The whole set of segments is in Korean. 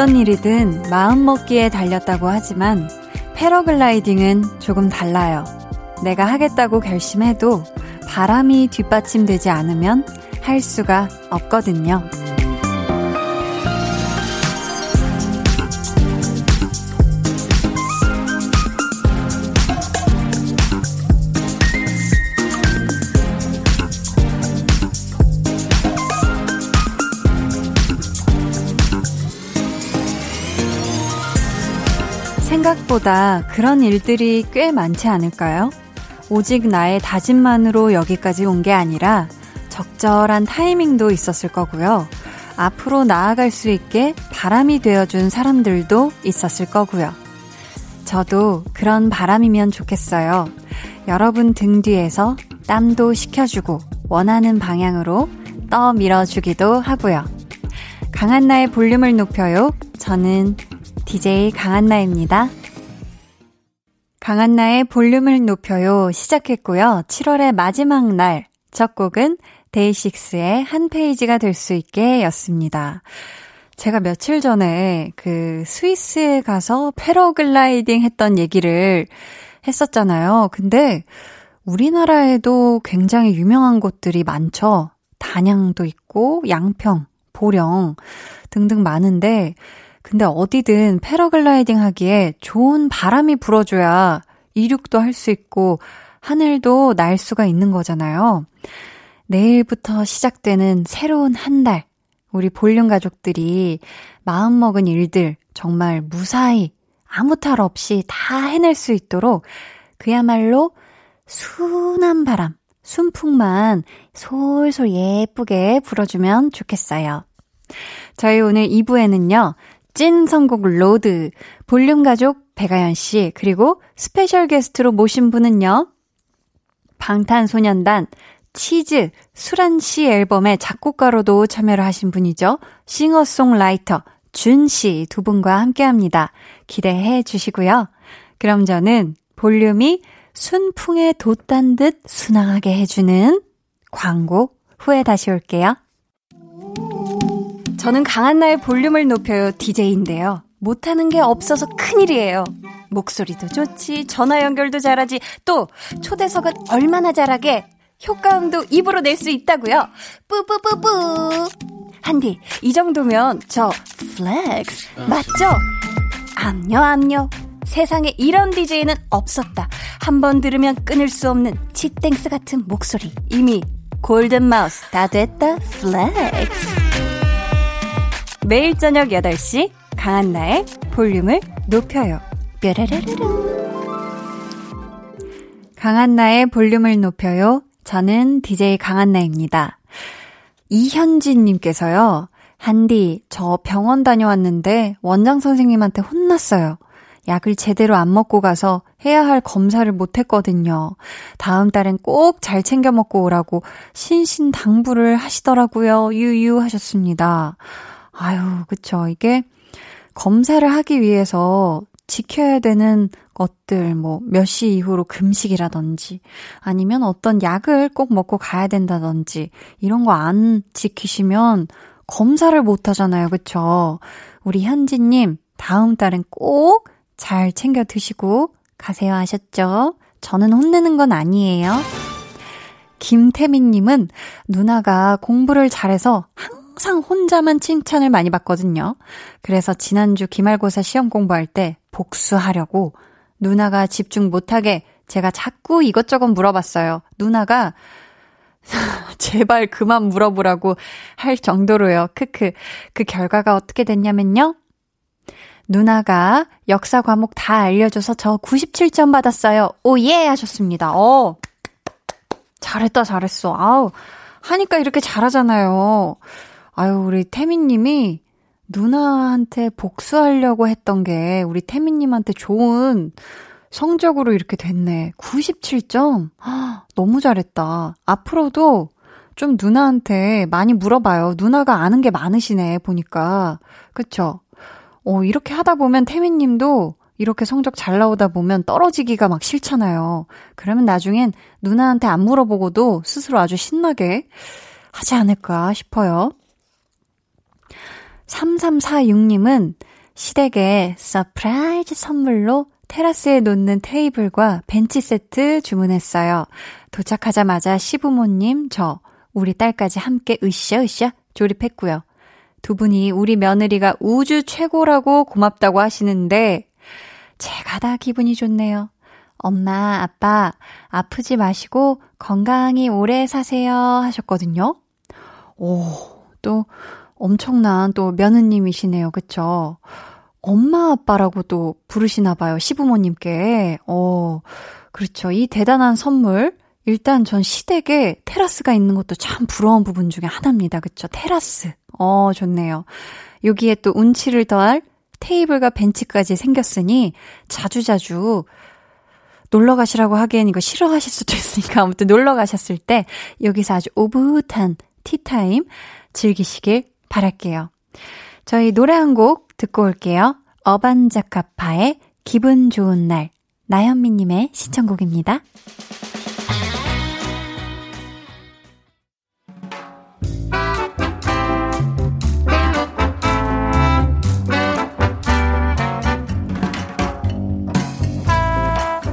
어떤 일이든 마음먹기에 달렸다고 하지만 패러글라이딩은 조금 달라요. 내가 하겠다고 결심해도 바람이 뒷받침되지 않으면 할 수가 없거든요. 생각보다 그런 일들이 꽤 많지 않을까요? 오직 나의 다짐만으로 여기까지 온 게 아니라 적절한 타이밍도 있었을 거고요. 앞으로 나아갈 수 있게 바람이 되어준 사람들도 있었을 거고요. 저도 그런 바람이면 좋겠어요. 여러분 등 뒤에서 땀도 식혀주고 원하는 방향으로 떠 밀어주기도 하고요. 강한나의 볼륨을 높여요. 저는 DJ 강한나입니다. 강한나의 볼륨을 높여요 시작했고요. 7월의 마지막 날 첫 곡은 데이식스의 한 페이지가 될 수 있게 였습니다. 제가 며칠 전에 그 스위스에 가서 패러글라이딩 했던 얘기를 했었잖아요. 근데 우리나라에도 굉장히 유명한 곳들이 많죠. 단양도 있고 양평, 보령 등등 많은데 근데 어디든 패러글라이딩 하기에 좋은 바람이 불어줘야 이륙도 할 수 있고 하늘도 날 수가 있는 거잖아요. 내일부터 시작되는 새로운 한 달, 우리 볼륨 가족들이 마음먹은 일들 정말 무사히 아무 탈 없이 다 해낼 수 있도록 그야말로 순한 바람, 순풍만 솔솔 예쁘게 불어주면 좋겠어요. 저희 오늘 2부에는요, 찐 선곡 road, 볼륨 가족 배가연 씨, 그리고 special guest로 모신 분은요, 방탄소년단, 치즈, 수란 씨 앨범의 작곡가로도 참여를 하신 분이죠. 싱어송라이터, 준 씨 두 분과 함께 합니다. 기대해 주시고요. 그럼 저는 볼륨이 순풍에 돛단 듯 순항하게 해주는 광고 후에 다시 올게요. 저는 강한나의 볼륨을 높여요 DJ인데요. 못하는 게 없어서 큰일이에요. 목소리도 좋지, 전화 연결도 잘하지, 또 초대석은 얼마나 잘하게 효과음도 입으로 낼 수 있다고요. 뿌뿌뿌뿌. 한디, 이 정도면 저 flex 맞죠? 암요 암요. 세상에 이런 DJ는 없었다. 한 번 들으면 끊을 수 없는 치땡스 같은 목소리. 이미 골든 마우스 다 됐다. flex. 매일 저녁 8시 강한나의 볼륨을 높여요. 뾰라라라라. 강한나의 볼륨을 높여요. 저는 DJ 강한나입니다. 이현진님께서요. 한디, 저 병원 다녀왔는데 원장 선생님한테 혼났어요. 약을 제대로 안 먹고 가서 해야 할 검사를 못 했거든요. 다음 달엔 꼭 잘 챙겨 먹고 오라고 신신 당부를 하시더라고요. 유유 하셨습니다. 아유, 그쵸. 이게 검사를 하기 위해서 지켜야 되는 것들, 뭐, 몇 시 이후로 금식이라든지, 아니면 어떤 약을 꼭 먹고 가야 된다든지, 이런 거 안 지키시면 검사를 못 하잖아요. 그쵸? 우리 현지님, 다음 달엔 꼭 잘 챙겨 드시고 가세요 하셨죠? 저는 혼내는 건 아니에요. 김태민님은 누나가 공부를 잘해서 항 항상 혼자만 칭찬을 많이 받거든요. 그래서 지난주 기말고사 시험 공부할 때 복수하려고 누나가 집중 못하게 제가 자꾸 이것저것 물어봤어요. 누나가 제발 그만 물어보라고 할 정도로요. 크크. 그 결과가 어떻게 됐냐면요. 누나가 역사 과목 다 알려줘서 저 97점 받았어요. 오예 하셨습니다. 어. 잘했다 잘했어. 아우. 하니까 이렇게 잘하잖아요. 아유, 우리 태민님이 누나한테 복수하려고 했던 게 우리 태민님한테 좋은 성적으로 이렇게 됐네. 97점? 너무 잘했다. 앞으로도 좀 누나한테 많이 물어봐요. 누나가 아는 게 많으시네, 보니까. 그쵸? 어, 이렇게 하다 보면 태민 님도 이렇게 성적 잘 나오다 보면 떨어지기가 막 싫잖아요. 그러면 나중엔 누나한테 안 물어보고도 스스로 아주 신나게 하지 않을까 싶어요. 3346님은 시댁에 surprise 선물로 테라스에 놓는 테이블과 벤치 세트 주문했어요. 도착하자마자 시부모님, 저, 우리 딸까지 함께 으쌰으쌰 조립했고요. 두 분이 우리 며느리가 우주 최고라고 고맙다고 하시는데 제가 다 기분이 좋네요. 엄마, 아빠, 아프지 마시고 건강히 오래 사세요 하셨거든요. 오, 또 엄청난 또 며느님이시네요. 그쵸? 엄마, 아빠라고 또 부르시나 봐요. 시부모님께. 어, 그렇죠. 이 대단한 선물. 일단 전 시댁에 테라스가 있는 것도 참 부러운 부분 중에 하나입니다. 그쵸? 테라스. 어, 좋네요. 여기에 또 운치를 더할 테이블과 벤치까지 생겼으니 자주자주 놀러 가시라고 하기엔 이거 싫어하실 수도 있으니까 아무튼 놀러 가셨을 때 여기서 아주 오붓한 티타임 즐기시길 바랄게요. 저희 노래 한 곡 듣고 올게요. 어반자카파의 기분 좋은 날. 나현미님의 신청곡입니다.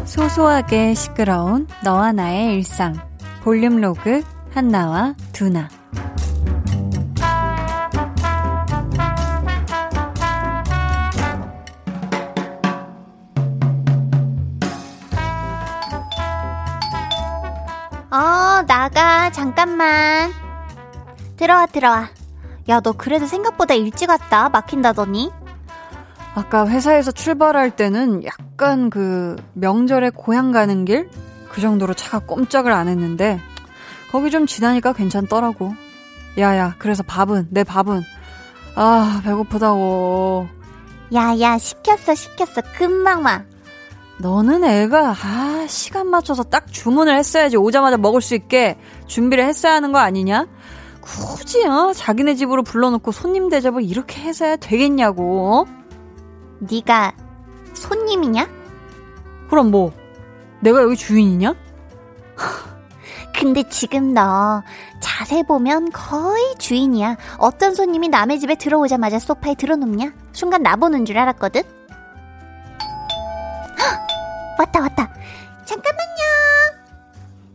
소소하게 시끄러운 너와 나의 일상. 볼륨 로그 한나와 두나. 어, 나가. 잠깐만. 들어와, 들어와. 야, 너 그래도 생각보다 일찍 왔다. 막힌다더니. 아까 회사에서 출발할 때는 약간 그 명절에 고향 가는 길? 그 정도로 차가 꼼짝을 안 했는데, 거기 좀 지나니까 괜찮더라고. 야야, 그래서 밥은, 내 밥은. 아, 배고프다고. 야, 야, 시켰어, 시켰어. 금방 와. 너는 애가 아 시간 맞춰서 딱 주문을 했어야지 오자마자 먹을 수 있게 준비를 했어야 하는 거 아니냐? 굳이 어 자기네 집으로 불러놓고 손님 대접을 이렇게 해서야 되겠냐고. 어? 네가 손님이냐? 그럼 뭐 내가 여기 주인이냐? 근데 지금 너 자세 보면 거의 주인이야. 어떤 손님이 남의 집에 들어오자마자 소파에 들어눕냐? 순간 나보는 줄 알았거든. 왔다 왔다. 잠깐만요.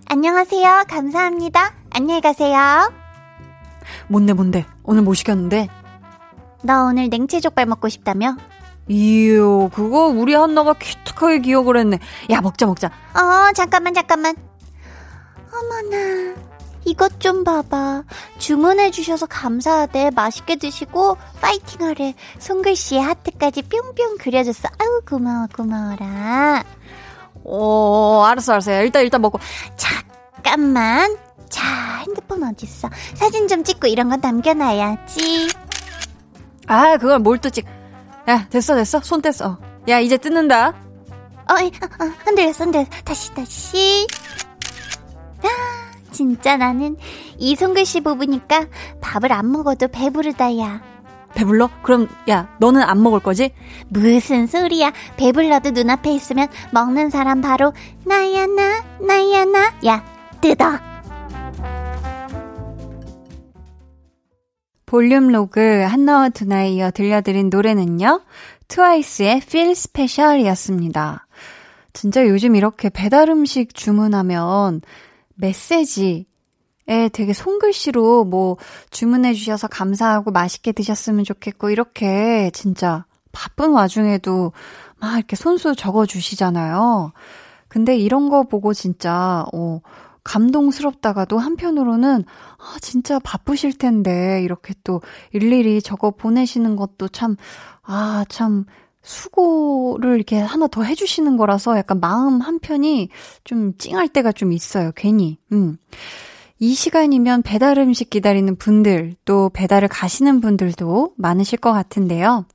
안녕하세요. 감사합니다. 안녕히 가세요. 뭔데 뭔데? 오늘 뭐 시켰는데? 너 오늘 냉채 족발 먹고 싶다며? 이요, 그거 우리 한나가 기특하게 기억을 했네. 야, 먹자, 먹자. 어, 잠깐만, 잠깐만. 어머나, 이것 좀 봐봐. 주문해주셔서 감사하대. 맛있게 드시고, 파이팅 하래. 손글씨에 하트까지 뿅뿅 그려줬어. 아우, 고마워, 고마워라. 어, 알았어, 알았어. 일단, 일단 먹고. 잠깐만. 자, 핸드폰 어딨어? 사진 좀 찍고 이런 거 남겨놔야지. 아, 그걸 뭘 또 찍. 야, 됐어, 됐어. 손 뗐어. 야, 이제 뜯는다. 어, 어, 어 흔들렸어, 흔들렸어. 다시, 다시. 아, 진짜 나는 이 손글씨 뽑으니까 밥을 안 먹어도 배부르다, 야. 배불러? 그럼, 야, 너는 안 먹을 거지? 무슨 소리야. 배불러도 눈앞에 있으면 먹는 사람 바로, 나야, 나, 나야, 나. 야, 뜯어. 볼륨 로그 한나와 두나에 이어 들려드린 노래는요. 트와이스의 Feel Special이었습니다. 진짜 요즘 이렇게 배달 음식 주문하면 메시지 에 되게 손글씨로 뭐 주문해 주셔서 감사하고 맛있게 드셨으면 좋겠고 이렇게 진짜 바쁜 와중에도 막 이렇게 손수 적어 주시잖아요. 근데 이런 거 보고 진짜 어 감동스럽다가도 한편으로는 아 진짜 바쁘실 텐데 이렇게 또 일일이 적어 보내시는 것도 참 아, 참, 수고를 이렇게 하나 더 해주시는 거라서 약간 마음 한편이 좀 찡할 때가 좀 있어요, 괜히. 음. 이 시간이면 배달 음식 기다리는 분들, 또 배달을 가시는 분들도 많으실 것 같은데요.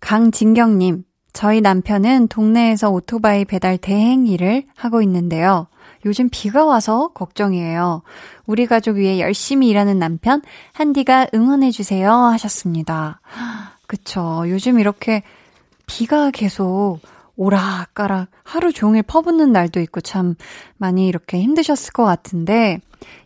강진경님, 저희 남편은 동네에서 오토바이 배달 대행 일을 하고 있는데요. 요즘 비가 와서 걱정이에요. 우리 가족 위해 열심히 일하는 남편, 한디가 응원해주세요. 하셨습니다. 그쵸. 요즘 이렇게 비가 계속 오락가락 하루 종일 퍼붓는 날도 있고 참 많이 이렇게 힘드셨을 것 같은데,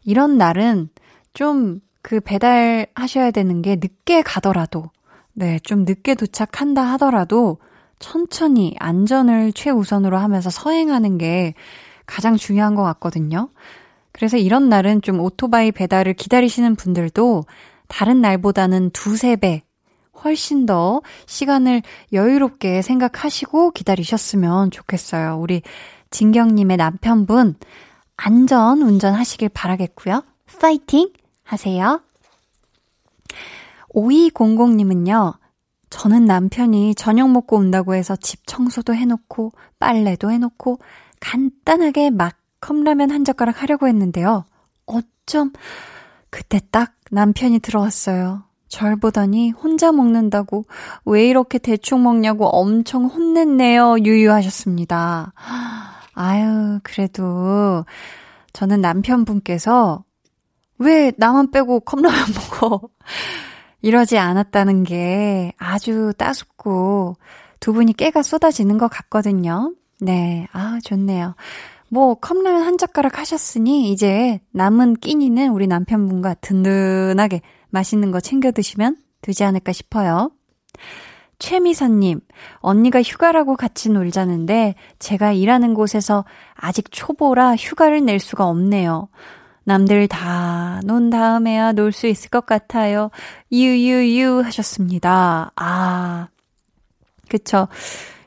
이런 날은 좀 그 배달 하셔야 되는 게 늦게 가더라도, 네, 좀 늦게 도착한다 하더라도 천천히 안전을 최우선으로 하면서 서행하는 게 가장 중요한 것 같거든요. 그래서 이런 날은 좀 오토바이 배달을 기다리시는 분들도 다른 날보다는 두세 배, 훨씬 더 시간을 여유롭게 생각하시고 기다리셨으면 좋겠어요. 우리 진경님의 남편분, 안전 운전하시길 바라겠고요. 파이팅 하세요. 5200님은요, 저는 남편이 저녁 먹고 온다고 해서 집 청소도 해놓고, 빨래도 해놓고, 간단하게 막 컵라면 한 젓가락 하려고 했는데요. 어쩜, 그때 딱 남편이 들어왔어요. 절 보더니 혼자 먹는다고 왜 이렇게 대충 먹냐고 엄청 혼냈네요. 유유하셨습니다. 아유, 그래도 저는 남편분께서 왜 나만 빼고 컵라면 먹어? 이러지 않았다는 게 아주 따숩고 두 분이 깨가 쏟아지는 것 같거든요. 네, 아, 좋네요. 뭐, 컵라면 한 젓가락 하셨으니, 이제 남은 끼니는 우리 남편분과 든든하게 맛있는 거 챙겨 드시면 되지 않을까 싶어요. 최미선님, 언니가 휴가라고 같이 놀자는데, 제가 일하는 곳에서 아직 초보라 휴가를 낼 수가 없네요. 남들 다 논 다음에야 놀 수 있을 것 같아요. 유유유 하셨습니다. 아, 그쵸.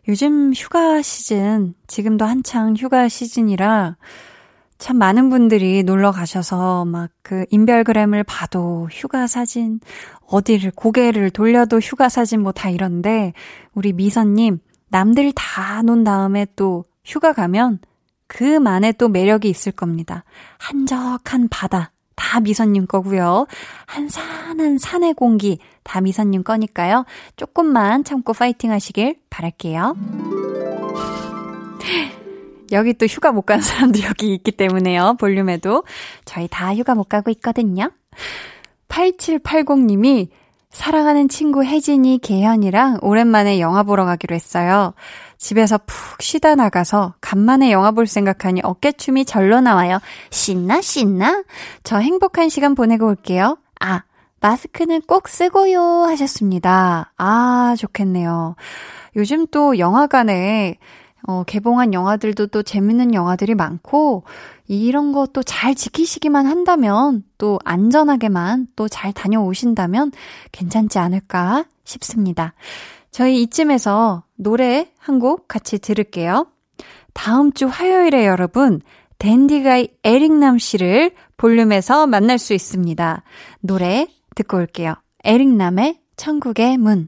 요즘 휴가 시즌, 지금도 한창 휴가 시즌이라 참 많은 분들이 놀러 가셔서 막 그 인별그램을 봐도 휴가 사진, 어디를 고개를 돌려도 휴가 사진 뭐 다 이런데 우리 미선님, 남들 다 논 다음에 또 휴가 가면 그만의 또 매력이 있을 겁니다. 한적한 바다, 다 미선님 거고요. 한산한 산의 공기 다 미선님 거니까요. 조금만 참고 파이팅 하시길 바랄게요. 여기 또 휴가 못 간 사람도 여기 있기 때문에요. 볼륨에도. 저희 다 휴가 못 가고 있거든요. 8780님이 사랑하는 친구 혜진이 개현이랑 오랜만에 영화 보러 가기로 했어요. 집에서 푹 쉬다 나가서 간만에 영화 볼 생각하니 어깨춤이 절로 나와요. 신나 신나? 저 행복한 시간 보내고 올게요. 아, 마스크는 꼭 쓰고요 하셨습니다. 아, 좋겠네요. 요즘 또 영화관에 어, 개봉한 영화들도 또 재밌는 영화들이 많고, 이런 것도 잘 지키시기만 한다면, 또 안전하게만 또 잘 다녀오신다면 괜찮지 않을까 싶습니다. 저희 이쯤에서 노래 한 곡 같이 들을게요. 다음 주 화요일에 여러분, 댄디가이 에릭남 씨를 볼륨에서 만날 수 있습니다. 노래 듣고 올게요. 에릭남의 천국의 문.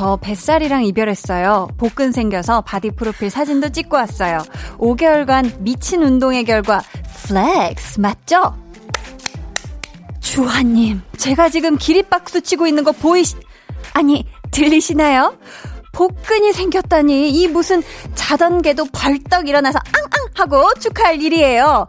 저 뱃살이랑 이별했어요. 복근 생겨서 바디 프로필 사진도 찍고 왔어요. 5개월간 미친 운동의 결과 flex 맞죠? 주환님, 제가 지금 기립박수 치고 있는 거 보이시, 아니, 들리시나요? 복근이 생겼다니, 이 무슨 자던 개도 벌떡 일어나서 왕왕 하고 축하할 일이에요.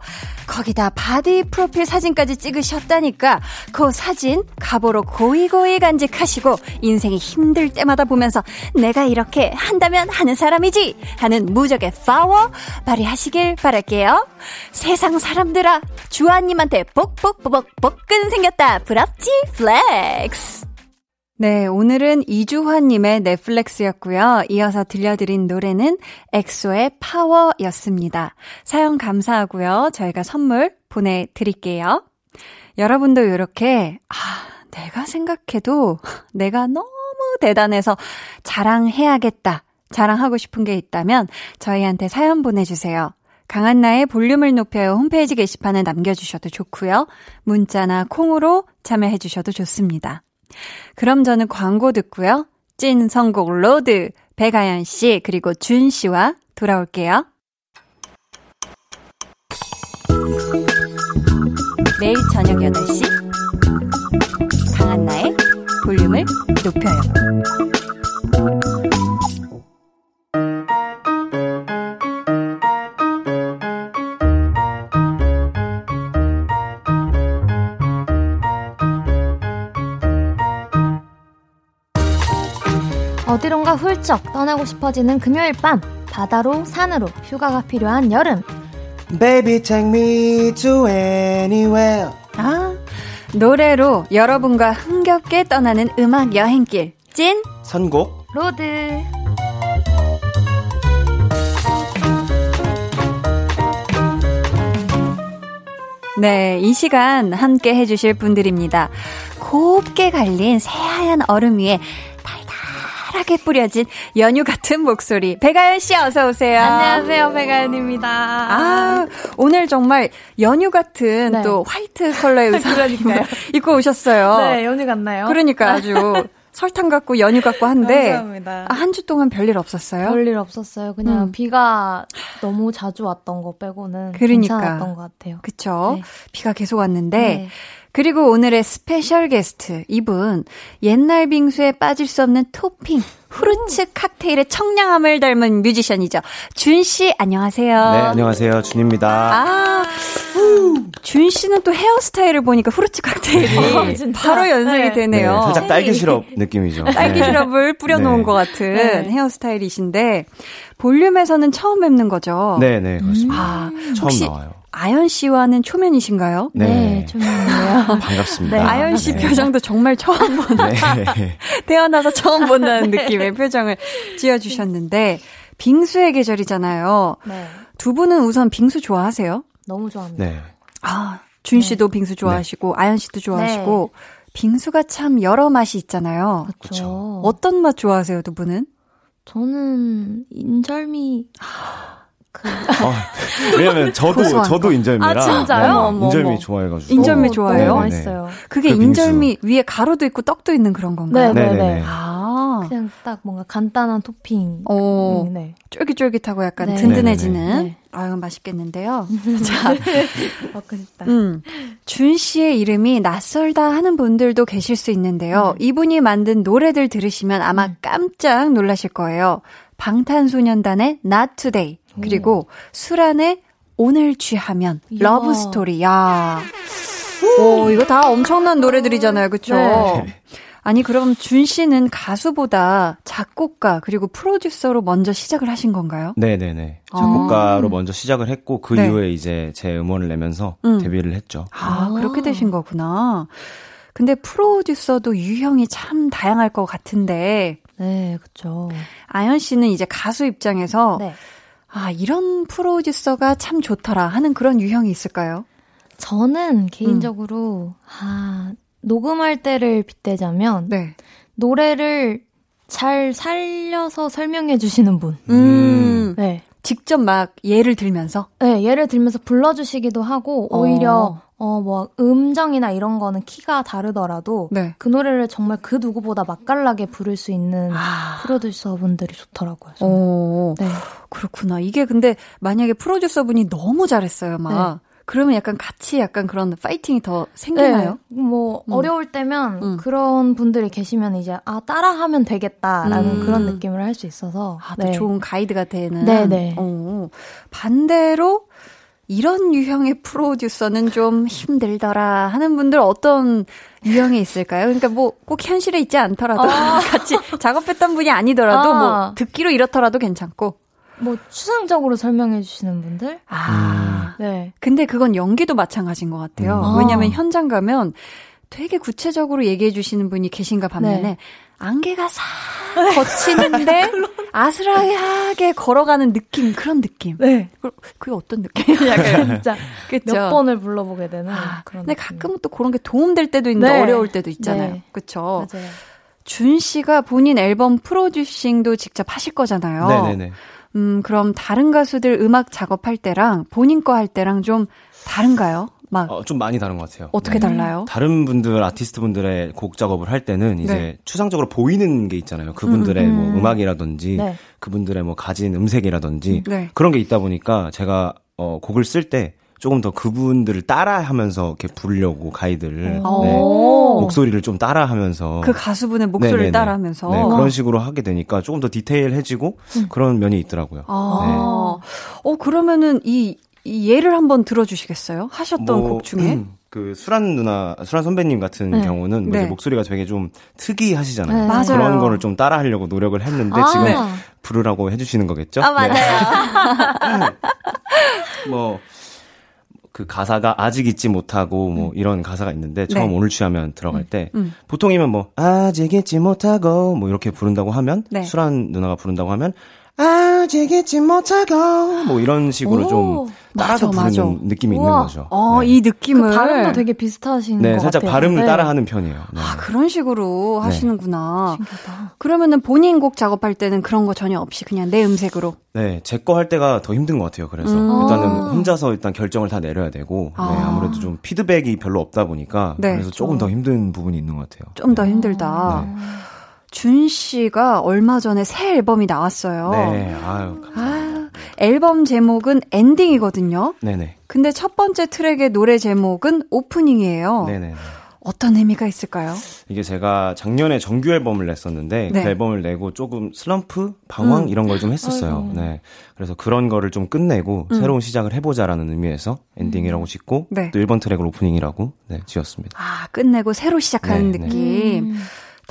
거기다 바디 프로필 사진까지 찍으셨다니까 그 사진 가보로 고이고이 간직하시고 인생이 힘들 때마다 보면서 내가 이렇게 한다면 하는 사람이지 하는 무적의 파워 발휘하시길 바랄게요. 세상 사람들아 주환님한테 복복복복 복근 생겼다 부럽지 flex 네, 오늘은 이주환님의 네 flex였고요. 이어서 들려드린 노래는 엑소의 파워였습니다. 사연 감사하고요. 저희가 선물 보내드릴게요. 여러분도 이렇게, 아, 내가 생각해도 내가 너무 대단해서 자랑해야겠다. 자랑하고 싶은 게 있다면 저희한테 사연 보내주세요. 강한나의 볼륨을 높여요 홈페이지 게시판에 남겨주셔도 좋고요. 문자나 콩으로 참여해주셔도 좋습니다. 그럼 저는 광고 듣고요. 찐 선곡 road 백아연 씨 그리고 준 씨와 돌아올게요. 매일 저녁 8시 강한나의 볼륨을 높여요. 어디론가 훌쩍 떠나고 싶어지는 금요일 밤 바다로 산으로 휴가가 필요한 여름. Baby take me to anywhere. 아, 노래로 여러분과 흥겹게 떠나는 음악 여행길. 찐 선곡? road. 네, 이 시간 함께 해주실 분들입니다. 곱게 갈린 새하얀 얼음 위에 달달하게 뿌려진 연유 같은 목소리. 백아연 씨 어서 오세요. 안녕하세요 백아연입니다 아, 오늘 정말 연유 같은 네. 또 화이트 컬러의 의상. 입고 오셨어요. 네 연유 같나요? 그러니까 아주 설탕 같고 연유 같고 한데 감사합니다 아, 한주 동안 별일 없었어요? 별일 없었어요 그냥 음. 비가 너무 자주 왔던 거 빼고는 그러니까. 괜찮았던 것 같아요 그쵸? 네. 비가 계속 왔는데 네. 그리고 오늘의 special 게스트 이분 옛날 빙수에 빠질 수 없는 토핑 fruits 칵테일의 청량함을 닮은 뮤지션이죠. 준 씨 안녕하세요. 네 안녕하세요 준입니다 아, 준 씨는 또 헤어스타일을 보니까 후르츠 칵테일이 어, 진짜? 바로 연상이 네. 되네요. 네, 살짝 딸기 시럽 느낌이죠 딸기 네. 시럽을 뿌려놓은 네. 것 같은 네. 헤어스타일이신데 볼륨에서는 처음 뵙는 거죠. 네 네 그렇습니다 아, 처음 혹시 나와요 아연 씨와는 초면이신가요? 네, 네, 좋네요 반갑습니다 네, 아연 씨 네. 표정도 정말 처음 보는 네. 태어나서 처음 본다는 느낌의 표정을 지어주셨는데 빙수의 계절이잖아요. 네두 분은 우선 빙수 좋아하세요? 너무 좋아합니다 네. 아, 준 씨도 빙수 좋아하시고 아연 씨도 좋아하시고 빙수가 참 여러 맛이 있잖아요. 그렇죠 어떤 맛 좋아하세요, 두 분은? 저는 인절미 그 어, 왜냐면 저도 저도 거. 인절미라 아, 진짜요? 네, 어머, 인절미. 좋아해가지고 인절미 오, 좋아해요? 네, 맛있어요. 그게 그 빙수. 인절미 위에 가루도 있고 떡도 있는 그런 건가요? 네, 네, 네네네. 네. 아, 그냥 딱 뭔가 간단한 토핑. 오, 음, 네. 쫄깃쫄깃하고 약간 네. 든든해지는. 네. 아유, 맛있겠는데요. 자, 먹고 싶다. 음. 준 씨의 이름이 낯설다 하는 분들도 계실 수 있는데요. 이분이 만든 노래들 들으시면 아마 깜짝 놀라실 거예요. 방탄소년단의 Not Today 그리고 수란의 오늘 취하면. Love Story. 야. 오, 이거 다 엄청난 노래들이잖아요. 그쵸? 네. 아니, 그럼 준 씨는 가수보다 작곡가 그리고 프로듀서로 먼저 시작을 하신 건가요? 네네네. 아. 작곡가로 먼저 시작을 했고 그 네. 이후에 이제 제 음원을 내면서 음. 데뷔를 했죠. 아, 아. 그렇게 되신 거구나. 근데 프로듀서도 유형이 참 다양할 것 같은데, 네, 그쵸. 아연 씨는 이제 가수 입장에서, 네. 아, 이런 프로듀서가 참 좋더라 하는 그런 유형이 있을까요? 저는 개인적으로, 아, 녹음할 때를 빗대자면, 네. 노래를 잘 살려서 설명해 주시는 분. 음, 네. 직접 막 예를 들면서. 네, 예를 들면서 불러주시기도 하고, 오히려, 어, 뭐, 음정이나 이런 거는 키가 다르더라도, 네. 그 노래를 정말 그 누구보다 맛깔나게 부를 수 있는 아, 프로듀서 분들이 좋더라고요. 오, 네. 그렇구나. 이게 근데 만약에 프로듀서 분이 너무 잘했어요, 막. 그러면 약간 같이 약간 그런 파이팅이 더 생기나요? 네, 뭐 음. 어려울 때면 음. 그런 분들이 계시면 이제 아 따라하면 되겠다라는 음. 그런 느낌을 할 수 있어서 아, 또 네. 좋은 가이드가 되는. 네네. 어, 반대로 이런 유형의 프로듀서는 좀 힘들더라 하는 분들 어떤 유형이 있을까요? 그러니까 뭐 꼭 현실에 있지 않더라도 같이 작업했던 분이 아니더라도 아. 뭐 듣기로 이렇더라도 괜찮고. 뭐 추상적으로 설명해 주시는 분들 아. 네 근데 그건 연기도 마찬가지인 것 같아요. 음. 왜냐면 아. 현장 가면 되게 구체적으로 얘기해 주시는 분이 계신가 반면에 네. 안개가 싹 거치는데 아스라하게 걸어가는 느낌 그런 느낌. 네. 그- 그게 어떤 느낌이야? 약간 진짜 그쵸? 몇 번을 불러보게 되는 아, 그런 근데 느낌. 가끔은 또 그런 게 도움될 때도 있는데 네. 어려울 때도 있잖아요. 네. 그쵸? 맞아요. 준 씨가 본인 앨범 프로듀싱도 직접 하실 거잖아요. 네네네. 음, 그럼 다른 가수들 음악 작업할 때랑 본인 거 할 때랑 좀 다른가요? 막 어, 좀 많이 다른 것 같아요. 어떻게 네. 달라요? 다른 분들 아티스트 분들의 곡 작업을 할 때는 이제 네. 추상적으로 보이는 게 있잖아요. 그분들의 음, 음. 뭐 음악이라든지 네. 그분들의 뭐 가진 음색이라든지 네. 그런 게 있다 보니까 제가 어 곡을 쓸 때 조금 더 그분들을 따라하면서 이렇게 부르려고 가이드를 오. 네. 오. 목소리를 좀 따라하면서 그 가수분의 목소리를 네네네. 따라하면서 네, 그런 식으로 하게 되니까 조금 더 디테일해지고 그런 면이 있더라고요. 아, 어 그러면은 이, 이 예를 한번 들어주시겠어요? 하셨던 뭐, 곡 중에 음, 그 수란 누나, 수란 선배님 같은 네. 경우는 뭐 네. 목소리가 되게 좀 특이하시잖아요. 네. 맞아요. 그런 거를 좀 따라하려고 노력을 했는데 아. 지금 네. 부르라고 해주시는 거겠죠? 아 맞아요. 뭐, 그 가사가 아직 잊지 못하고 뭐 이런 가사가 있는데 처음 네. 오늘 취하면 들어갈 때 음. 보통이면 뭐 아직 잊지 못하고 뭐 이렇게 부른다고 하면 네. 수란 누나가 부른다고 하면 아직 잊지 못하고 뭐 이런 식으로 오, 좀 따라서 맞아, 맞아. 부르는 느낌이 우와. 있는 거죠. 어, 네. 이 느낌을 그 발음도 되게 비슷하신 네, 것 살짝 같아요. 발음을 네. 따라하는 편이에요. 네. 아 그런 식으로 네. 하시는구나. 신기하다. 그러면은 본인 곡 작업할 때는 그런 거 전혀 없이 그냥 내 음색으로. 네, 제 거 할 때가 더 힘든 것 같아요. 그래서 음. 일단은 아. 혼자서 일단 결정을 다 내려야 되고 아. 네, 아무래도 좀 피드백이 별로 없다 보니까 네. 그래서 조금 더 힘든 부분이 있는 것 같아요. 좀 더 힘들다. 네. 준 씨가 얼마 전에 새 앨범이 나왔어요. 네, 아유, 감사합니다. 아, 앨범 제목은 Ending이거든요. 네네. 근데 첫 번째 트랙의 노래 제목은 Opening이에요. 네네. 어떤 의미가 있을까요? 이게 제가 작년에 정규 앨범을 냈었는데 네. 그 앨범을 내고 조금 슬럼프, 방황 음. 이런 걸 좀 했었어요. 아이고. 네. 그래서 그런 거를 좀 끝내고 음. 새로운 시작을 해보자라는 의미에서 Ending이라고 짓고 네. 또 1번 트랙을 Opening이라고 네, 지었습니다. 아, 끝내고 새로 시작하는 네, 네. 느낌. 음.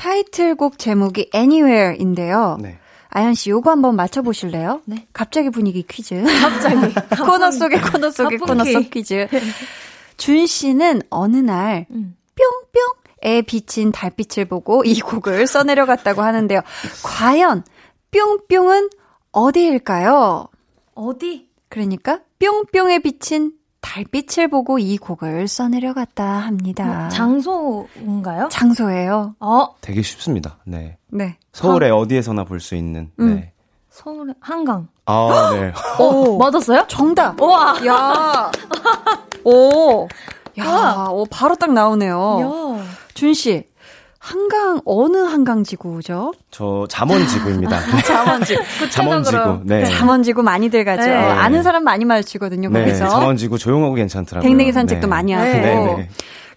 타이틀곡 제목이 Anywhere인데요. 네. 아연 씨, 요거 한번 맞춰보실래요? 네. 갑자기 분위기 퀴즈. 갑자기 코너 속의 코너 가풍기. 코너 속 퀴즈. 준 씨는 어느 날 음. 뿅뿅에 비친 달빛을 보고 이 곡을 써내려갔다고 하는데요. 과연 뿅뿅은 어디일까요? 어디? 그러니까 뿅뿅에 비친 달빛을 보고 이 곡을 써내려갔다 합니다. 뭐 장소인가요? 장소예요. 어, 되게 쉽습니다. 네. 네. 서울에 어디에서나 볼 수 있는. 음. 네. 서울의 한강. 아, 네. 오, 맞았어요? 정답. 우와. 야. 오. 야, 오, 바로 딱 나오네요. 야. 준 씨. 한강 어느 한강 지구죠? 저 잠원 지구입니다. 잠원 지구. 잠원 지구. 네. 잠원 지구 많이들 가죠. 네. 아는 사람 많이 마주치거든요, 네, 거기서. 잠원 지구 조용하고 괜찮더라고요. 댕댕이 산책도 네. 많이 하고.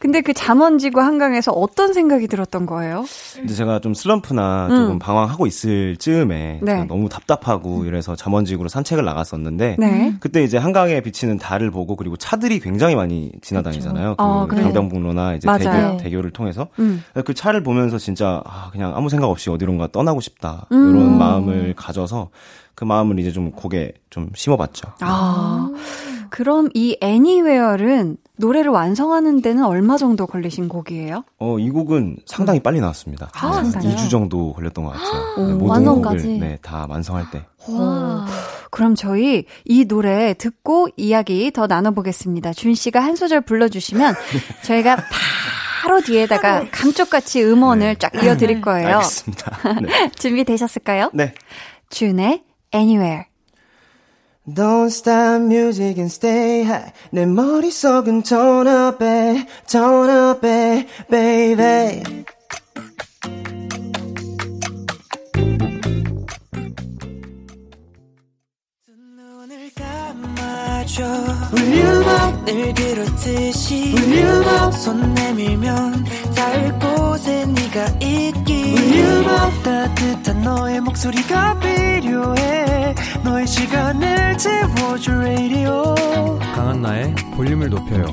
네. 네, 네. 근데 그 잠원지구 한강에서 어떤 생각이 들었던 거예요? 근데 제가 좀 슬럼프나 음. 조금 방황하고 있을 즈음에 네. 너무 답답하고 이래서 잠원지구로 산책을 나갔었는데 네. 그때 이제 한강에 비치는 달을 보고 그리고 차들이 굉장히 많이 지나다니잖아요. 아, 그 그래요? 강변북로나 이제 맞아요. 대교, 대교 를 통해서 음. 그 차를 보면서 진짜 아, 그냥 아무 생각 없이 어디론가 떠나고 싶다 음. 이런 마음을 가져서 그 마음을 이제 좀 곡에 좀 심어봤죠. 아. 그럼 이 Anywhere는 노래를 완성하는 데는 얼마 정도 걸리신 곡이에요? 어, 이 곡은 상당히 빨리 나왔습니다. 아, 네, 진짜요? 2주 정도 걸렸던 것 같아요. 오, 네, 모든 완성까지? 곡을 네, 다 완성할 때. 와. 그럼 저희 이 노래 듣고 이야기 더 나눠보겠습니다. 준 씨가 한 소절 불러주시면 저희가 바로 뒤에다가 감쪽같이 음원을 네. 쫙 이어드릴 거예요. 알겠습니다. 네. 준비되셨을까요? 네. 준의 Anywhere. Don't stop music and stay high. 내 머릿속은 turn up, 해, turn up, 해, baby. 늘 그렇듯이 손 내밀면 닿을 곳 에 네가 있기 울륨업 따뜻한 너의 목소리가 필요해 너의 시간을 채워줘 radio 강한나의 볼륨을 높여요.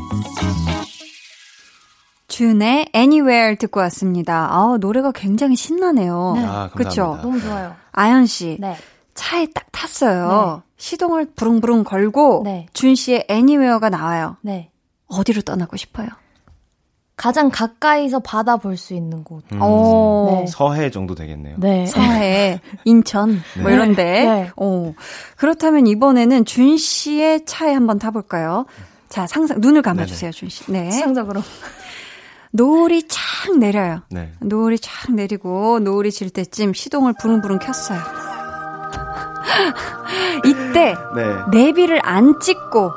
준의 Anywhere 듣고 왔습니다. 아 노래가 굉장히 신나네요. 네. 아. 그쵸? 너무 좋아요. 아연 씨. 네. 차에 딱 탔어요. 시동을 부릉부릉 걸고 네. 준 씨의 Anywhere가 나와요. 네. 어디로 떠나고 싶어요? 가장 가까이서 바다 볼 수 있는 곳. 음, 어. 네. 서해 정도 되겠네요. 네. 서해, 인천, 뭐 네. 이런데. 네. 어. 그렇다면 이번에는 준 씨의 차에 한번 타볼까요? 자, 상상, 눈을 감아주세요, 준 씨. 네. 추상적으로. 노을이 착 내려요. 네. 노을이 착 내리고, 노을이 질 때쯤 시동을 부릉부릉 켰어요. 이때, 네. 내비를 안 찍고,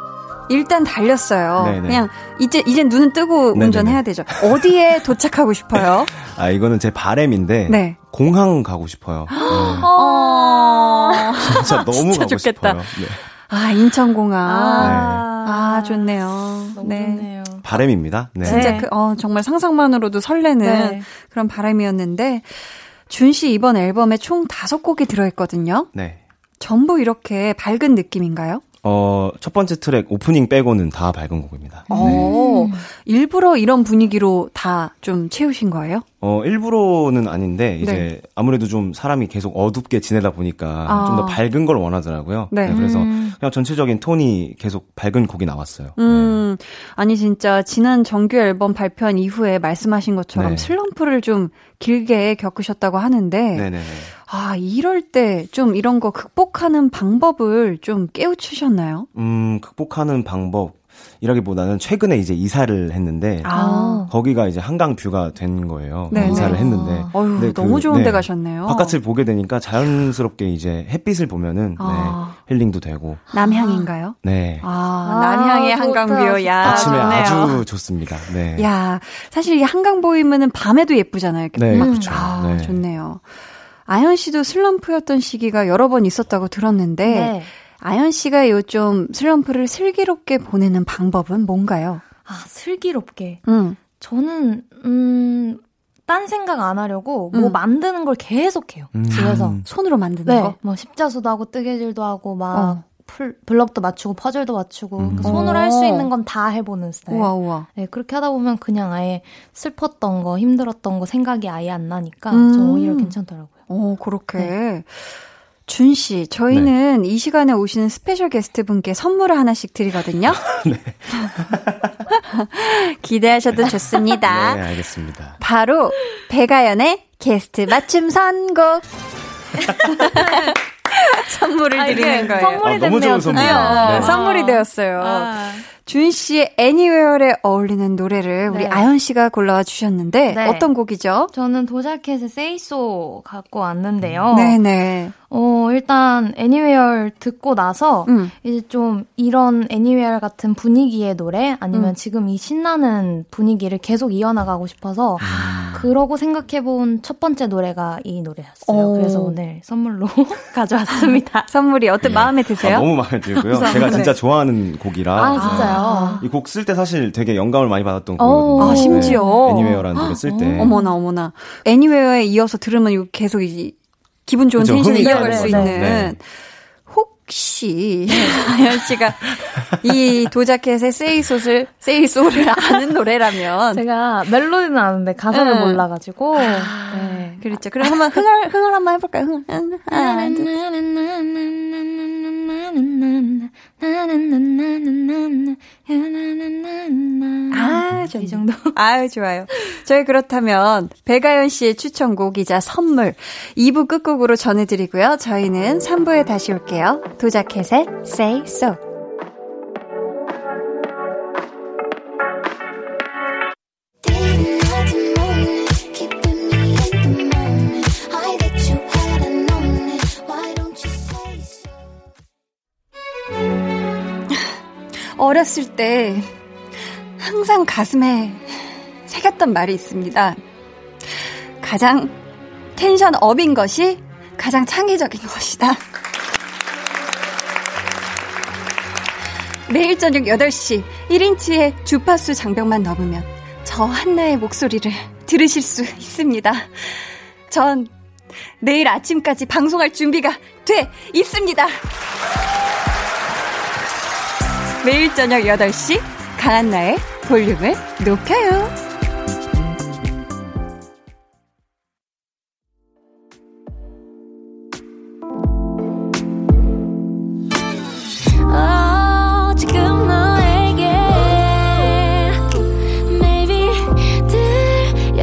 일단 달렸어요. 네네. 그냥, 이제, 이제 눈은 뜨고 네네네. 운전해야 되죠. 어디에 도착하고 싶어요? 아, 이거는 제 바램인데. 네. 공항 가고 싶어요. 네. 어. 진짜 너무 진짜 가고 좋겠다. 싶어요. 네. 아, 인천공항. 아, 아, 좋네요. 너무 네. 좋네요. 바램입니다. 네. 진짜 네. 그, 어, 정말 상상만으로도 설레는 네. 그런 바람이었는데, 준 씨 이번 앨범에 총 다섯 곡이 들어있거든요. 네. 전부 이렇게 밝은 느낌인가요? 어, 첫 번째 트랙 오프닝 빼고는 다 밝은 곡입니다. 어, 일부러 이런 분위기로 다 좀 채우신 거예요? 어, 일부러는 아닌데, 이제 네. 아무래도 좀 사람이 계속 어둡게 지내다 보니까 아. 좀더 밝은 걸 원하더라고요. 네. 그래서 음. 그냥 전체적인 톤이 계속 밝은 곡이 나왔어요. 음, 아니, 진짜, 지난 정규 앨범 발표한 이후에 말씀하신 것처럼 네. 슬럼프를 좀 길게 겪으셨다고 하는데, 네. 네네네. 아, 이럴 때 좀 이런 거 극복하는 방법을 좀 깨우치셨나요? 음, 극복하는 방법 이라기보다는 최근에 이제 이사를 했는데, 아, 거기가 이제 한강 view가 된 거예요. 네, 이사를 네. 했는데. 어휴, 근데 너무 그, 좋은 데 네. 가셨네요. 바깥을 보게 되니까 자연스럽게 이제 햇빛을 보면은 아. 네, 힐링도 되고. 남향인가요? 네. 아, 아, 남향의 좋다, 한강 view. 야, 아침에 좋네요. 아주 좋습니다. 네. 야, 사실 이 한강 보이면은 밤에도 예쁘잖아요. 이렇게 네, 막. 그렇죠. 아, 네. 좋네요. 아연 씨도 슬럼프였던 시기가 여러 번 있었다고 들었는데, 네. 아연 씨가 요 좀 슬럼프를 슬기롭게 보내는 방법은 뭔가요? 아, 슬기롭게. 음. 저는, 음, 딴 생각 안 하려고 뭐 음. 만드는 걸 계속 해요. 음. 집에서. 손으로 만드는 네. 거? 뭐 십자수도 하고 뜨개질도 하고 막 어. 풀, 블럭도 맞추고 퍼즐도 맞추고 음. 그러니까 손으로 할 어. 수 있는 건 다 해보는 스타일. 우와, 우와. 네, 그렇게 하다 보면 그냥 아예 슬펐던 거, 힘들었던 거 생각이 아예 안 나니까 음. 저 오히려 괜찮더라고요. 오, 그렇게. 네. 준 씨, 저희는 이 시간에 오시는 special 게스트 분께 선물을 하나씩 드리거든요. 네. 기대하셔도 좋습니다. 네, 알겠습니다. 바로 백아연의 게스트 맞춤 선곡. 선물을 아, 드리는 거예요. 선물이 아, 너무 됐네요, 좋은 드디어. 선물이에요. 네. 선물이 되었어요. 아. 준 씨의 애니웨어에 어울리는 노래를 우리 네. 아연 씨가 골라와 주셨는데 네. 어떤 곡이죠? 저는 도자켓의 So 갖고 왔는데요. 네네. 어, 일단 애니웨어 듣고 나서 음. 이제 좀 이런 애니웨어 같은 분위기의 노래 아니면 음. 지금 이 신나는 분위기를 계속 이어나가고 싶어서 그러고 생각해본 첫 번째 노래가 이 노래였어요. 오. 그래서 오늘 선물로 가져왔습니다. 선물이 어떤 마음에 드세요? 아, 너무 마음에 들고요. 제가 네. 진짜 좋아하는 곡이라. 아, 진짜요? 이 곡 쓸 때 사실 되게 영감을 많이 받았던 오. 곡이거든요. 아, 심지어. Anywhere라는 노래 쓸 때. 어머나 어머나. 애니웨어에 이어서 들으면 이거 계속 이 기분 좋은 그쵸, 텐션을 이어갈 수 거죠. 있는 네. 혹시 아연 씨가 이 도자켓의 세이소를 세이소를 아는 노래라면 제가 멜로디는 아는데 가사를 네. 몰라가지고. 네. 그렇죠. 그럼 한번 흥얼 흥얼 한번 해볼까요? 흥얼. 하나, 둘. 아, 이 정도. 아유, 좋아요. 저희 그렇다면, 배가연 씨의 추천곡이자 선물, 2부 끝곡으로 전해드리고요. 저희는 3부에 다시 올게요. 도자켓의 Say So. 어렸을 때, 항상 가슴에 새겼던 말이 있습니다. 가장 텐션 업인 것이 가장 창의적인 것이다. 매일 저녁 8시 1인치의 주파수 장벽만 넘으면 저 한나의 목소리를 들으실 수 있습니다. 전 내일 아침까지 방송할 준비가 돼 있습니다. 매일 저녁 8시 강한나의 볼륨을 높여요.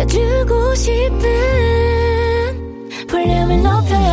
주고 싶은 볼륨을 높여요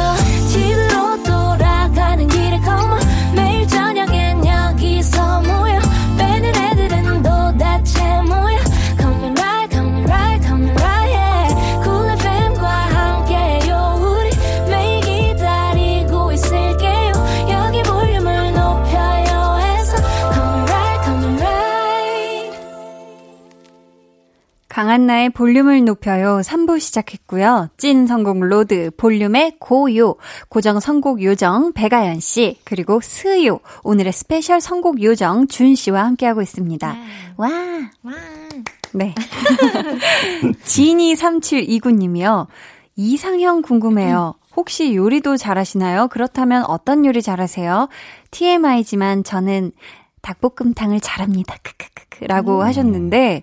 강한나의 볼륨을 높여요 3부 시작했고요. 찐 선곡 로드 볼륨의 고요 고정 선곡 요정 배가연 씨 그리고 스요 오늘의 스페셜 선곡 요정 준 씨와 함께하고 있습니다. 와. 네. 지니 3729님이요. 이상형 궁금해요. 혹시 요리도 잘하시나요? 그렇다면 어떤 요리 잘하세요? TMI지만 저는 닭볶음탕을 잘합니다. 크크크크 라고 하셨는데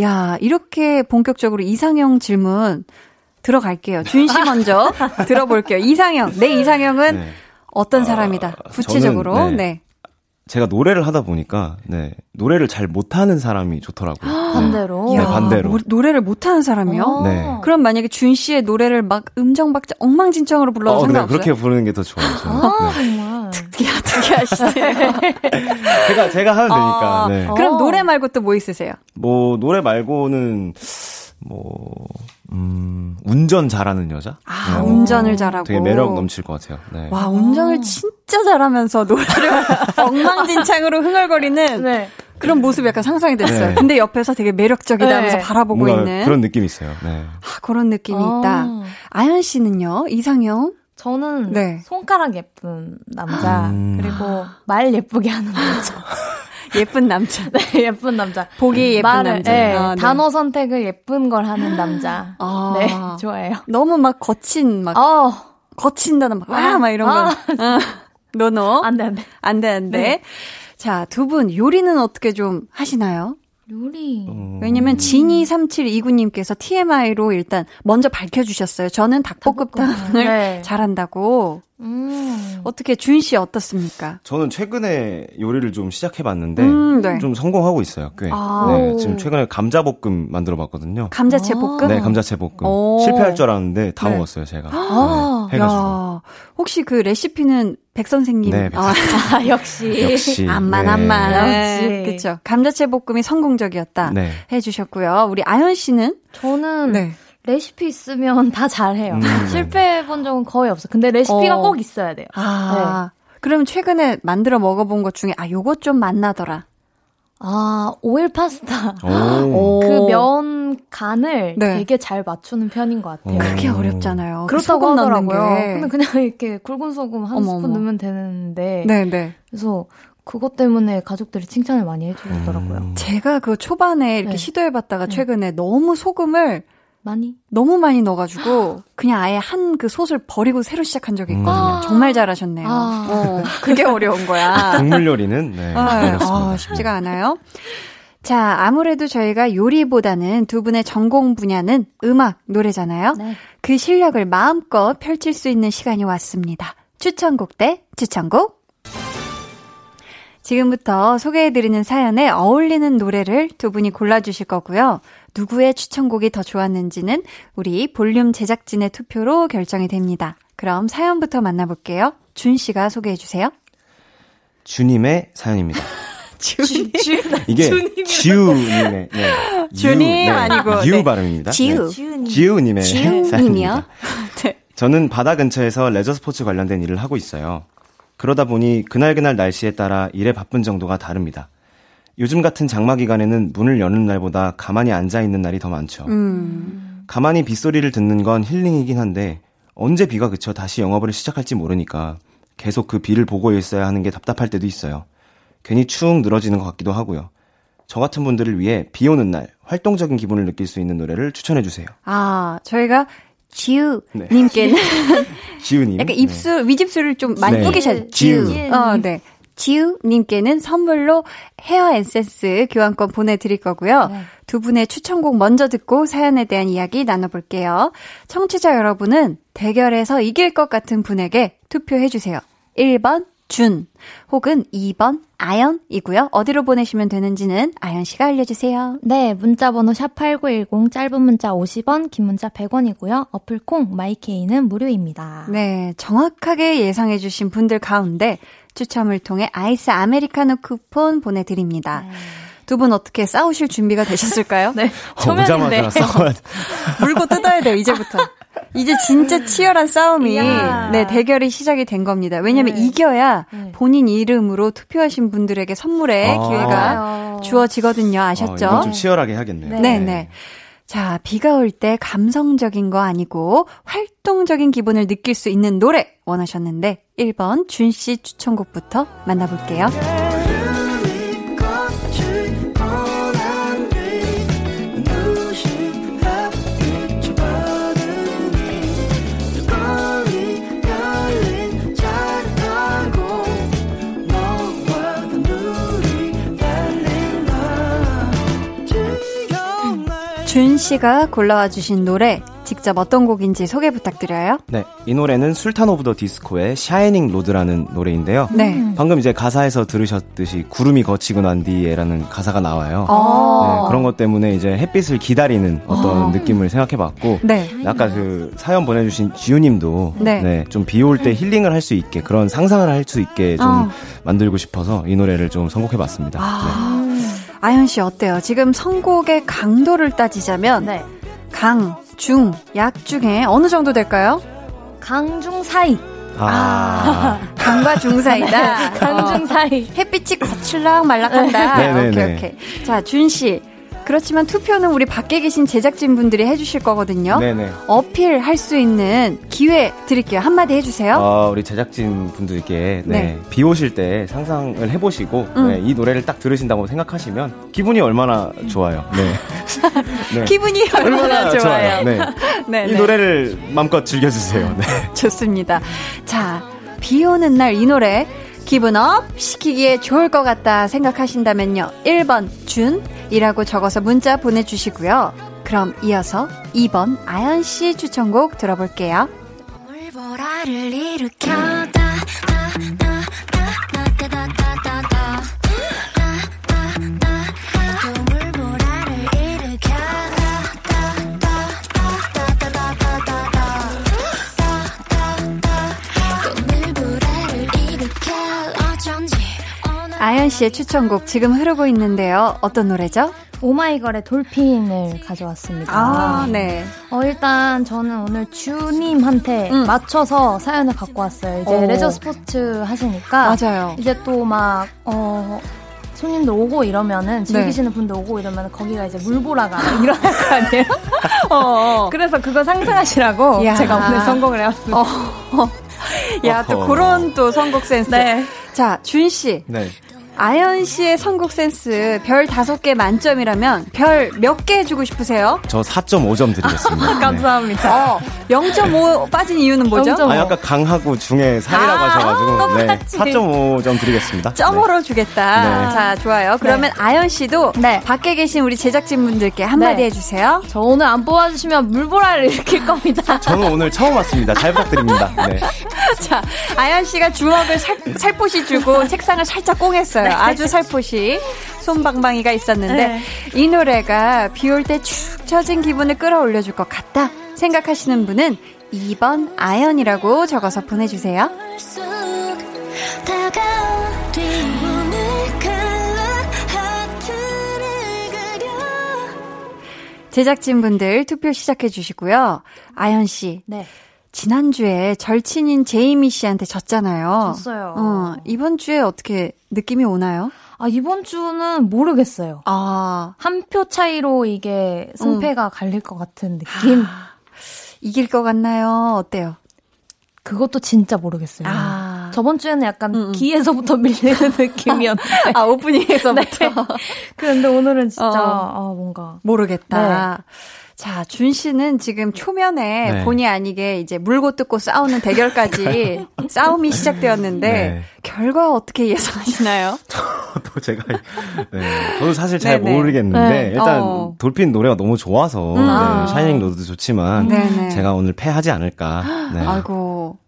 야, 이렇게 본격적으로 이상형 질문 들어갈게요. 준 씨 먼저 들어볼게요. 이상형. 내 이상형은 네. 어떤 사람이다. 구체적으로. 저는, 네. 네. 제가 노래를 하다 보니까 네 노래를 잘 못하는 사람이 좋더라고요. 반대로. 네, 반대로. 노, 노래를 못하는 사람이요? 어. 네. 그럼 만약에 준 씨의 노래를 막 음정 박자 엉망진창으로 불러도 어, 네, 상관없어요? 그렇게 부르는 게 더 좋아요. 저는. 아, 네. 정말. 특이하, 특이하시네. 제가 제가 하면 되니까. 어, 네. 그럼 어. 노래 말고 또 뭐 있으세요? 뭐 노래 말고는 뭐 음, 운전 잘하는 여자? 아, 네. 운전을 잘하고. 되게 매력 넘칠 것 같아요. 네. 와, 운전을 진짜 잘하면서 노래를 엉망진창으로 흥얼거리는 네. 그런 모습이 약간 상상이 됐어요. 네. 근데 옆에서 되게 매력적이다 네. 하면서 바라보고 뭔가 있는 그런 느낌이 있어요. 네. 아, 그런 느낌이 어. 있다. 아연 씨는요? 이상형? 저는 네. 손가락 예쁜 남자 음. 그리고 말 예쁘게 하는 남자. 예쁜 남자. 네, 예쁜 남자. 보기 예쁜 말을, 남자. 네, 아, 네. 단어 선택을 예쁜 걸 하는 남자. 아. 네, 좋아해요. 너무 막 거친, 막, 어, 거친 단어 막, 와, 막 이런 거. 아. 어. 노노. 안 돼, 안 돼. 안 돼, 안 돼. 네. 자, 두 분 요리는 어떻게 좀 하시나요? 요리. 음. 왜냐면 지니 3729님께서 TMI로 일단 먼저 밝혀주셨어요. 저는 닭볶음탕을 네. 잘한다고. 음. 어떻게 준 씨 어떻습니까? 저는 최근에 요리를 좀 시작해봤는데 음, 네. 좀 성공하고 있어요. 꽤. 아. 네, 지금 최근에 감자볶음 만들어봤거든요. 감자채 볶음? 네, 감자채 볶음. 오. 실패할 줄 알았는데 다 네. 먹었어요, 제가. 아, 네, 해가지고. 야, 혹시 그 레시피는 백 선생님? 네, 백 아, 아, 역시. 역시. 암만 네. 암만. 역시. 그쵸. 감자채 볶음이 성공적이었다. 네. 해주셨고요. 우리 아연 씨는? 저는 네. 레시피 있으면 다 잘해요. 음, 네. 실패해 본 적은 거의 없어요. 근데 레시피가 어. 꼭 있어야 돼요. 아. 그럼 최근에 만들어 먹어본 것 중에, 아, 요것 좀 맛나더라. 아, 오일 파스타. 오. 그 면 간을 네. 되게 잘 맞추는 편인 것 같아요. 어. 그게 음. 어렵잖아요. 그 그렇다고 소금 넣는 하더라고요. 게. 근데 그냥 이렇게 굵은 소금 한 어머, 스푼. 넣으면 되는데. 네, 네. 그래서 그것 때문에 가족들이 칭찬을 많이 해주더라고요. 음. 제가 그 초반에 이렇게 네. 시도해봤다가 네. 최근에 너무 소금을 많이? 너무 많이 넣어가지고 그냥 아예 한 그 솥을 버리고 새로 시작한 적이 있거든요. 음. 정말 잘하셨네요. 아. 어, 그게 어려운 거야. 국물 요리는 네. 아, 어렵습니다. 아, 쉽지가 않아요. 자, 아무래도 저희가 요리보다는 두 분의 전공 분야는 음악, 노래잖아요. 네. 그 실력을 마음껏 펼칠 수 있는 시간이 왔습니다. 추천곡 대 추천곡. 지금부터 소개해드리는 사연에 어울리는 노래를 두 분이 골라주실 거고요. 누구의 추천곡이 더 좋았는지는 우리 볼륨 제작진의 투표로 결정이 됩니다. 그럼 사연부터 만나볼게요. 준 씨가 소개해 주세요. 주님의 사연입니다. 준, 이게 지우님의 네. 주님 유, 네. 아니고, 유 네. 발음입니다. 지우. 네. 지우님의? 사연입니다. 네. 저는 바다 근처에서 레저 스포츠 관련된 일을 하고 있어요. 그러다 보니 그날그날 날씨에 따라 일에 바쁜 정도가 다릅니다. 요즘 같은 장마 기간에는 문을 여는 날보다 가만히 앉아 있는 날이 더 많죠. 음. 가만히 빗소리를 듣는 건 힐링이긴 한데 언제 비가 그쳐 다시 영업을 시작할지 모르니까 계속 그 비를 보고 있어야 하는 게 답답할 때도 있어요. 괜히 축 늘어지는 것 같기도 하고요. 저 같은 분들을 위해 비 오는 날 활동적인 기분을 느낄 수 있는 노래를 추천해 주세요. 아, 저희가 지우 네. 님께는 지우 님. 약간 입술 위집술을 좀 많이 네. 뿌기셨 지우. 어, 네. 지우 님께는 선물로 헤어 에센스 교환권 보내 드릴 거고요. 네. 두 분의 추천곡 먼저 듣고 사연에 대한 이야기 나눠 볼게요. 청취자 여러분은 대결에서 이길 것 같은 분에게 투표해 주세요. 1번 준 혹은 2번 아연이고요. 어디로 보내시면 되는지는 아연 씨가 알려 주세요. 네, 문자 번호 샵8910, 짧은 문자 50원, 긴 문자 100원이고요. 어플 콩, 마이케이는 무료입니다. 네, 정확하게 예상해 주신 분들 가운데 추첨을 통해 아이스 아메리카노 쿠폰 보내드립니다. 두분 어떻게 싸우실 준비가 되셨을까요? 네, 어, 싸워야 돼. 물고 뜯어야 돼요, 이제부터. 이제 진짜 치열한 싸움이, 이야. 네, 대결이 시작이 된 겁니다. 왜냐면 네. 이겨야 네. 본인 이름으로 투표하신 분들에게 선물의 아. 기회가. 주어지거든요. 어, 아셨죠? 이건 좀 치열하게 해야겠네요. 네, 네. 자, 비가 올 때 감성적인 거 아니고 활동적인 기분을 느낄 수 있는 노래 원하셨는데 1번 준 씨 추천곡부터 만나볼게요. 준 씨가 골라와 주신 노래 직접 어떤 곡인지 소개 부탁드려요. 네, 이 노래는 술탄 오브 더 디스코의 Shining Road라는 노래인데요. 네. 방금 이제 가사에서 들으셨듯이 구름이 걷히고 난 뒤에라는 가사가 나와요. 어. 네, 그런 것 때문에 이제 햇빛을 기다리는 어떤 어. 느낌을 생각해봤고, 네. 아까 그 사연 보내주신 지우님도 네. 네. 좀 비 올 때 힐링을 할 수 있게 그런 상상을 할 수 있게 좀 어. 만들고 싶어서 이 노래를 좀 선곡해봤습니다. 아, 아연 씨 어때요? 지금 선곡의 강도를 따지자면 네. 강, 중, 약 중에 어느 정도 될까요? 강중 사이. 네. 아, 강과 중 사이다. 강중 어. 사이. 햇빛이 거칠락 말락한다. 네네네. 오케이 오케이. 자, 준 씨. 그렇지만 투표는 우리 밖에 계신 제작진 분들이 해주실 거거든요. 네네. 어필할 수 있는 기회 드릴게요. 한마디 해주세요. 어, 우리 제작진 분들께 네, 네. 비 오실 때 상상을 해보시고 음. 네, 이 노래를 딱 들으신다고 생각하시면 기분이 얼마나 좋아요. 네. 네. 기분이 얼마나 좋아요. 네. 네, 이 네. 노래를 마음껏 즐겨주세요. 네. 좋습니다. 자, 비 오는 날 이 노래 기분 up 시키기에 좋을 것 같다 생각하신다면요. 1번 준이라고 적어서 문자 보내주시고요. 그럼 이어서 2번 아연 씨 추천곡 들어볼게요. 아연 씨의 추천곡 지금 흐르고 있는데요. 어떤 노래죠? 오마이걸의 돌핀을 가져왔습니다. 아, 네. 어, 일단 저는 오늘 주님한테 음. 맞춰서 사연을 갖고 왔어요. 이제 오. 레저 스포츠 하시니까 맞아요. 이제 또 막 어, 손님들 오고 이러면은 네. 즐기시는 분들 오고 이러면 거기가 이제 물보라가 일어날 거 아니에요? 어, 그래서 그거 상상하시라고 야. 제가 오늘 선곡을 해왔습니다. 어. 야, 또 어허. 그런 또 선곡 센스. 네. 자, 준 씨. 네. 아연 씨의 선곡 센스 별 다섯 개 만점이라면 별 몇 개 주고 싶으세요? 저 4.5점 드리겠습니다. 네. 감사합니다. 어, 0.5 빠진 이유는 뭐죠? 0.5. 아, 약간 강하고 중에 살이라고 아, 하셔가지고, 네. 똑같이. 4.5점 드리겠습니다. 점으로 주겠다. 네. 자, 좋아요. 그러면 아연 씨도 네. 밖에 계신 우리 제작진분들께 한마디 네. 해주세요. 저 오늘 안 뽑아주시면 물보라를 일으킬 겁니다. 네. 저는 오늘 처음 왔습니다. 잘 부탁드립니다. 네. 자, 아연 씨가 주먹을 살, 살포시 주고 책상을 살짝 꽁했어요. 아주 살포시. 손방망이가 있었는데, 네. 이 노래가 비 올 때 축 처진 기분을 끌어올려줄 것 같다 생각하시는 분은 2번 아연이라고 적어서 보내주세요. 제작진분들 투표 시작해 주시고요. 아연 씨, 네. 지난주에 절친인 제이미 씨한테 졌잖아요. 졌어요. 어, 이번 주에 어떻게 느낌이 오나요? 아, 이번 주는 모르겠어요. 아, 한 표 차이로 이게 승패가 갈릴 것 같은 느낌? 이길 것 같나요? 어때요? 그것도 진짜 모르겠어요. 아. 저번 주에는 약간 음, 음. 기에서부터 밀리는 느낌이었는데. 아, 오프닝에서부터. 그런데 오늘은 진짜, 어. 아, 뭔가. 모르겠다. 자, 준 씨는 지금 초면에 네. 본의 아니게 이제 물고 뜯고 싸우는 대결까지 싸움이 시작되었는데 네. 결과 어떻게 예상하시나요? 또 제가 네. 저도 사실 잘 네네. 모르겠는데 네. 일단 어. 돌핀 노래가 너무 좋아서 음. 아. 네, 샤이닝 로드도 좋지만. 제가 오늘 패하지 않을까. 네. 아이고.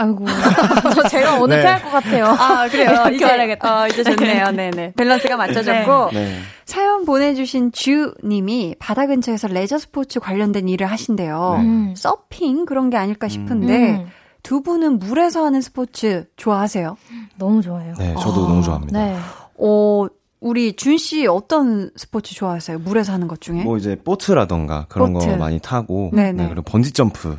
아이고. 저 제가 오늘 네. 패할 것 같아요. 아, 그래요. 이렇게 이제, 말하겠다. 어, 이제 좋네요. 네네. 밸런스가 맞춰졌고. 네. 사연 보내주신 주님이 바다 근처에서 레저 스포츠 관련된 일을 하신대요. 네. 음. 서핑 그런 게 아닐까 싶은데 음. 두 분은 물에서 하는 스포츠 좋아하세요? 너무 좋아해요. 네, 저도 아, 너무 좋아합니다. 네. 어, 우리 준 씨 어떤 스포츠 좋아하세요? 물에서 하는 것 중에? 뭐 이제 보트라던가 그런 보트. 거 많이 타고 네네. 네, 그리고 번지 점프.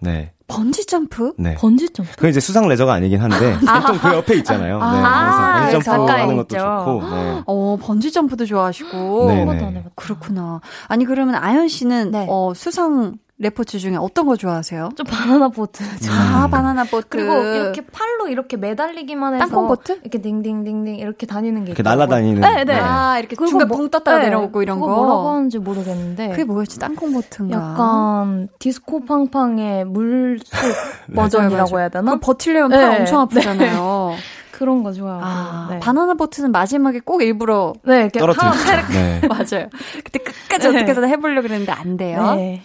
네. 번지 점프? 네. 번지 점프. 그게 이제 수상 레저가 아니긴 한데 보통 그 옆에 있잖아요. 네, 아, 그래서 번지 점프 가까이 하는 것도 있죠. 좋고. 네. 어, 번지 점프도 좋아하시고. 네, 네. 그렇구나. 아니, 그러면 아연 씨는, 네. 어, 수상 레포츠 중에 어떤 거 좋아하세요? 좀 바나나 보트. 아, 바나나 보트. 그리고 이렇게 팔로 이렇게 매달리기만 해서 땅콩 보트? 이렇게 딩딩딩딩 이렇게 다니는 게 이렇게. 날아다니는. 네, 네. 아, 이렇게 중간 뭐- 붕 떴다가 네, 내려오고 이런 그거 거. 뭐라고 하는지 모르겠는데. 그게 뭐였지? 땅콩 보트인가? 약간 디스코 팡팡의 물속 맞아요, 버전이라고. 해야 되나? 버틸려면 팔 네. 엄청 아프잖아요. 그런 거 좋아하고. 아, 네. 바나나 보트는 마지막에 꼭 일부러 네, 이렇게 떨어뜨리죠. 하나 네. 맞아요. 그때 끝까지 네. 어떻게든 해보려고 그랬는데 안 돼요. 네.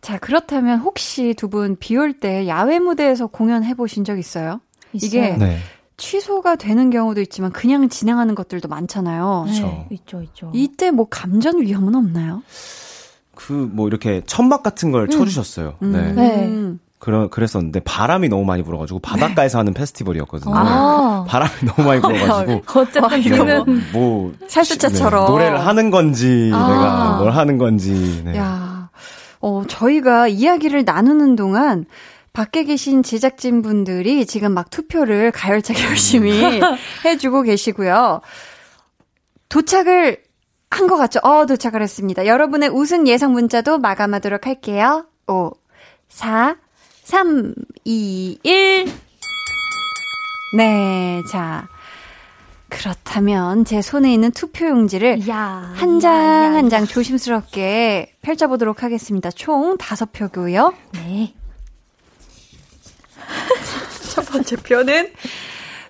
자, 그렇다면 혹시 두 분 비 올 때 야외 무대에서 공연해 보신 적 있어요? 이게 있어요. 네. 취소가 되는 경우도 있지만 그냥 진행하는 것들도 많잖아요. 네, 그렇죠. 있죠, 있죠. 이때 뭐 감전 위험은 없나요? 그 뭐 이렇게 천막 같은 걸 쳐주셨어요. 네. 음. 네. 그러, 그랬었는데 바람이 너무 많이 불어가지고 바닷가에서 하는 페스티벌이었거든요. 아. 바람이 너무 많이 불어가지고 어쨌든 이게 우리는 뭐 살수차처럼. 네, 노래를 하는 건지 아. 내가 뭘 하는 건지 네. 야, 어, 저희가 이야기를 나누는 동안 밖에 계신 제작진 분들이 지금 막 투표를 가열차게 열심히 해주고 계시고요. 도착을 한 것 같죠? 어, 도착을 했습니다. 여러분의 우승 예상 문자도 마감하도록 할게요. 5, 4, 3, 2, 1. 네, 자. 그렇다면 제 손에 있는 투표 용지를 야. 한장 한 장 조심스럽게 펼쳐보도록 하겠습니다. 총 다섯 표고요. 네. 첫 번째 표는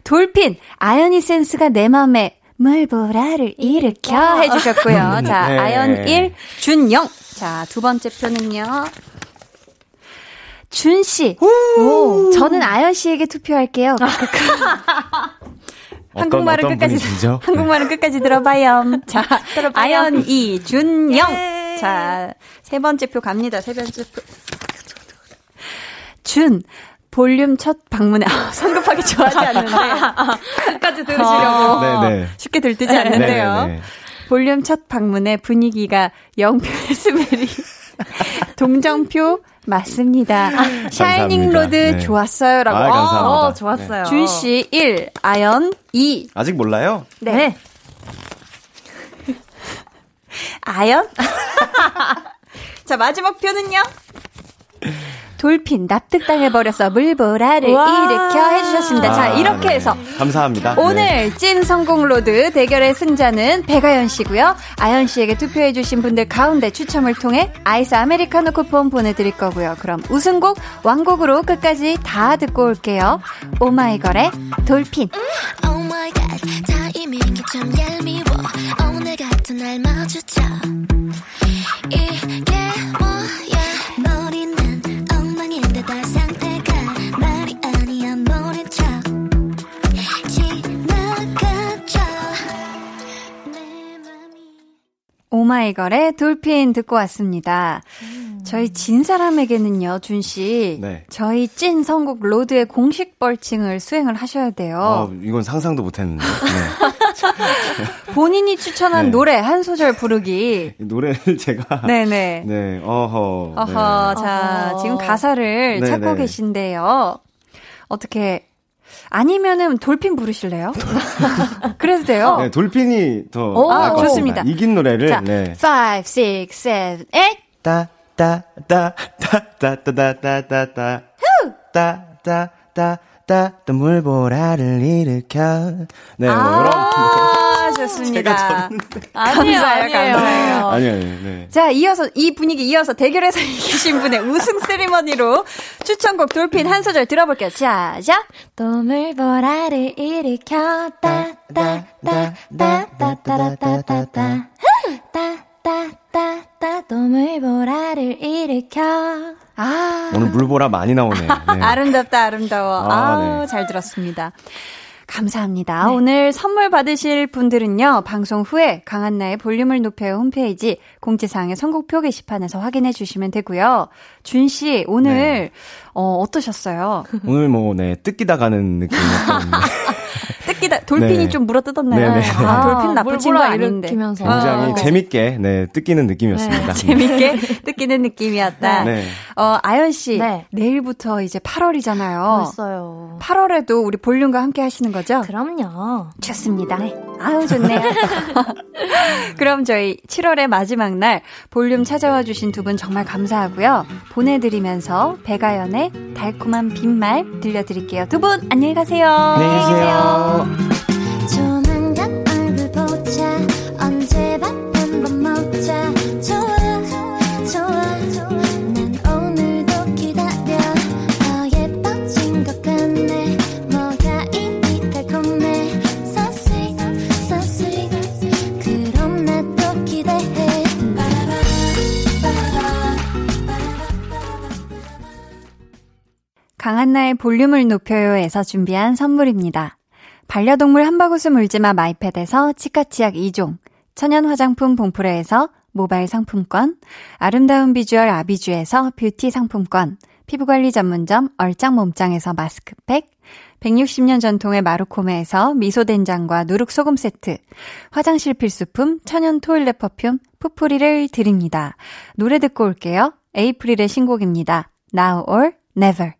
돌핀 아연이 센스가 내 맘에 물보라를 일으켜 해주셨고요. 자 네. 아연 1 준영. 자두 번째 표는요. 준 씨. 오, 저는 아연 씨에게 투표할게요. 어떤 끝까지 분이시죠? 한국말은 끝까지 들어봐요. 자, 아연 이 준영. 예. 자, 세 번째 표 갑니다. 세 번째 표. 준 볼륨 첫 방문에 아, 성급하게 좋아하지 않는데 끝까지 들으시려고 네, 네. 쉽게 들뜨지 않는데요. 네, 네, 네. 볼륨 첫 방문의 분위기가 영표의 smell이 동정표 맞습니다. Shining Road 네. 좋았어요 라고. 아, 감사합니다. 어, 좋았어요. 준씨 1, 아연 2. 아직 몰라요? 네. 아연? 자, 마지막 표는요? Dolphin 납득당해버렸어 물보라를 와. 일으켜 해주셨습니다. 자, 아, 이렇게 네. 해서 감사합니다. 네. 오늘 찐 선곡 로드 대결의 승자는 배가연 씨고요. 아연 씨에게 투표해주신 분들 가운데 추첨을 통해 아이스 아메리카노 쿠폰 보내드릴 거고요. 그럼 우승곡 왕곡으로 끝까지 다 듣고 올게요. 오마이걸의 Dolphin. Oh 오마이걸의 Dolphin 듣고 왔습니다. 저희 진 사람에게는요, 준 씨. 네. 저희 찐 선곡 로드의 공식 벌칙을 수행을 하셔야 돼요. 어, 이건 상상도 못 했는데. 네. 본인이 추천한 네. 노래 한 소절 부르기. 이 노래를 제가 네네. 네, 어허. 어허, 네. 자, 어허. 지금 가사를 네, 찾고 네. 계신데요. 어떻게, 아니면은 Dolphin 부르실래요? 그래도 돼요. 네, 돌핀이 더 오, 같습니다. 좋습니다. 이긴 노래를 자, 네. 5, 6, 7, 8. 따, 따, 따, 따, 따, 따, 따, 따, 따, 따. 따, 따, 따, 따, 또 물보라를 일으켜. 네, 뭐 아, 좋습니다. 아니에요, 감사해요, 아니에요. 감사해요. 아니요, 아니요, 네. 자, 이어서 이 분위기 이어서 대결에서 이기신 분의 우승 세리머니로 추천곡 돌핀 한 소절 들어볼게요. 자, 자. 또 물보라를 일으켜 따따따따따따따따따 따 따따따따 또 물보라를 일으켜 아, 오늘 물보라 많이 나오네요. 네. 아름답다, 아름다워. 아, 아, 네. 잘 들었습니다. 감사합니다. 오늘 선물 받으실 분들은요, 방송 후에 강한나의 볼륨을 높여요 홈페이지 공지사항의 선곡표 게시판에서 확인해 주시면 되고요. 준 씨, 오늘, 네. 어, 어떠셨어요? 오늘 뭐, 네, 뜯기다 가는 느낌이었거든요. 뜯기다 거기다 돌핀이 네. 좀 물어 뜯었나요? 네네. 아, 돌핀 나쁜 친구 아닌데. 굉장히 아, 재밌게 네, 뜯기는 느낌이었습니다. 재밌게 뜯기는 느낌이었다. 네. 어, 아연 씨, 네. 내일부터 이제 8월이잖아요. 벌써요. 8월에도 우리 볼륨과 함께 하시는 거죠? 그럼요. 좋습니다. 아유, 좋네요. 그럼 저희 7월의 마지막 날 볼륨 찾아와 주신 두 분 정말 감사하고요. 보내드리면서 배가연의 달콤한 빈말 들려드릴게요. 두 분 안녕히 가세요. 안녕히 계세요. 강한나의 볼륨을 높여요에서 준비한 선물입니다. 반려동물 한바구스 물지마 마이패드에서 치카치약 2종, 천연 화장품 봉프레에서 모바일 상품권, 아름다운 비주얼 아비주에서 뷰티 상품권, 피부관리 전문점 얼짱 몸짱에서 마스크팩, 160년 전통의 마루코메에서 미소된장과 누룩소금 세트, 화장실 필수품 천연 toilet perfume 푸프리를 드립니다. 노래 듣고 올게요. 에이프릴의 신곡입니다. Now or Never.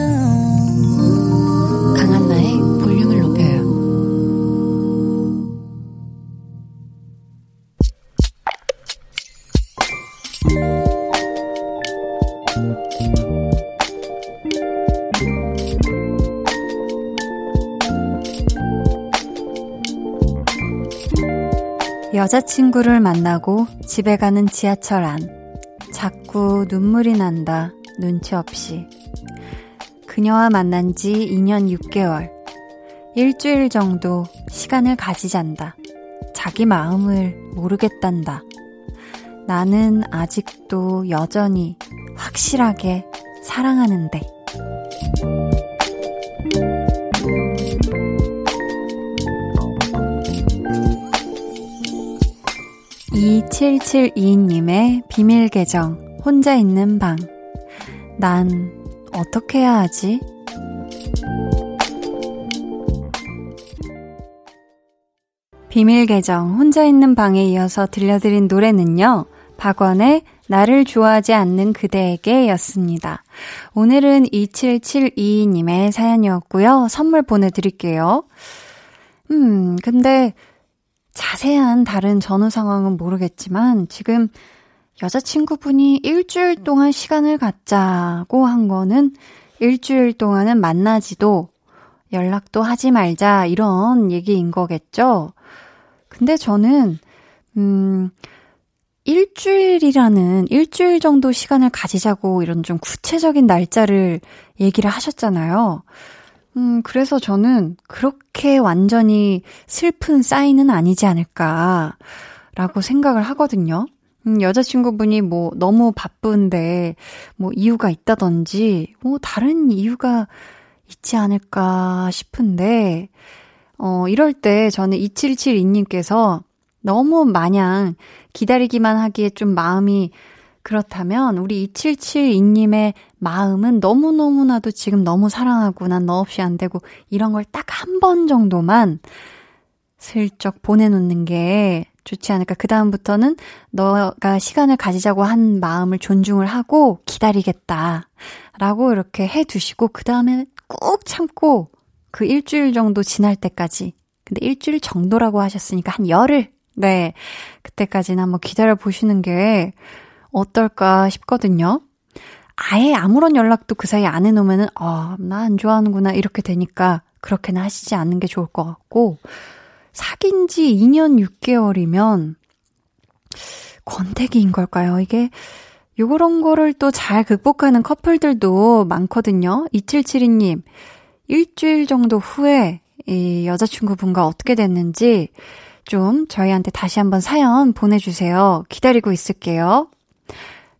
여자친구를 만나고 집에 가는 지하철 안. 자꾸 눈물이 난다. 눈치 없이. 그녀와 만난 지 2년 6개월. 일주일 정도 시간을 가지잔다. 자기 마음을 모르겠단다. 나는 아직도 여전히 확실하게 사랑하는데. 2772님의 비밀 계정, 혼자 있는 방. 난 어떻게 해야 하지? 비밀 계정, 혼자 있는 방에 이어서 들려드린 노래는요, 박원의 나를 좋아하지 않는 그대에게 였습니다. 오늘은 2772님의 사연이었고요. 선물 보내드릴게요. 음, 근데 자세한 다른 전후 상황은 모르겠지만 지금 여자친구분이 일주일 동안 시간을 갖자고 한 거는 일주일 동안은 만나지도 연락도 하지 말자 이런 얘기인 거겠죠? 근데 저는 음 일주일이라는 일주일 정도 시간을 가지자고 이런 좀 구체적인 날짜를 얘기를 하셨잖아요. 음, 그래서 저는 그렇게 완전히 슬픈 사인은 아니지 않을까라고 생각을 하거든요. 음, 여자친구분이 뭐 너무 바쁜데 뭐 이유가 있다든지 뭐 다른 이유가 있지 않을까 싶은데, 어, 이럴 때 저는 2772님께서 너무 마냥 기다리기만 하기에 좀 마음이 그렇다면 우리 2772님의 마음은 너무너무나도 지금 너무 사랑하고 난 너 없이 안 되고 이런 걸 딱 한 번 정도만 슬쩍 보내놓는 게 좋지 않을까. 그다음부터는 너가 시간을 가지자고 한 마음을 존중을 하고 기다리겠다. 라고 이렇게 해 두시고, 그 다음에 꾹 참고 그 일주일 정도 지날 때까지. 근데 일주일 정도라고 하셨으니까 한 열흘. 네. 그때까지는 한번 기다려 보시는 게 어떨까 싶거든요. 아예 아무런 연락도 그 사이에 안 해놓으면은, 아, 나 안 좋아하는구나. 이렇게 되니까 그렇게는 하시지 않는 게 좋을 것 같고, 사귄 지 2년 6개월이면 권태기인 걸까요? 이게 요런 거를 또 잘 극복하는 커플들도 많거든요. 2772님, 일주일 정도 후에 이 여자친구분과 어떻게 됐는지 좀 저희한테 다시 한번 사연 보내주세요. 기다리고 있을게요.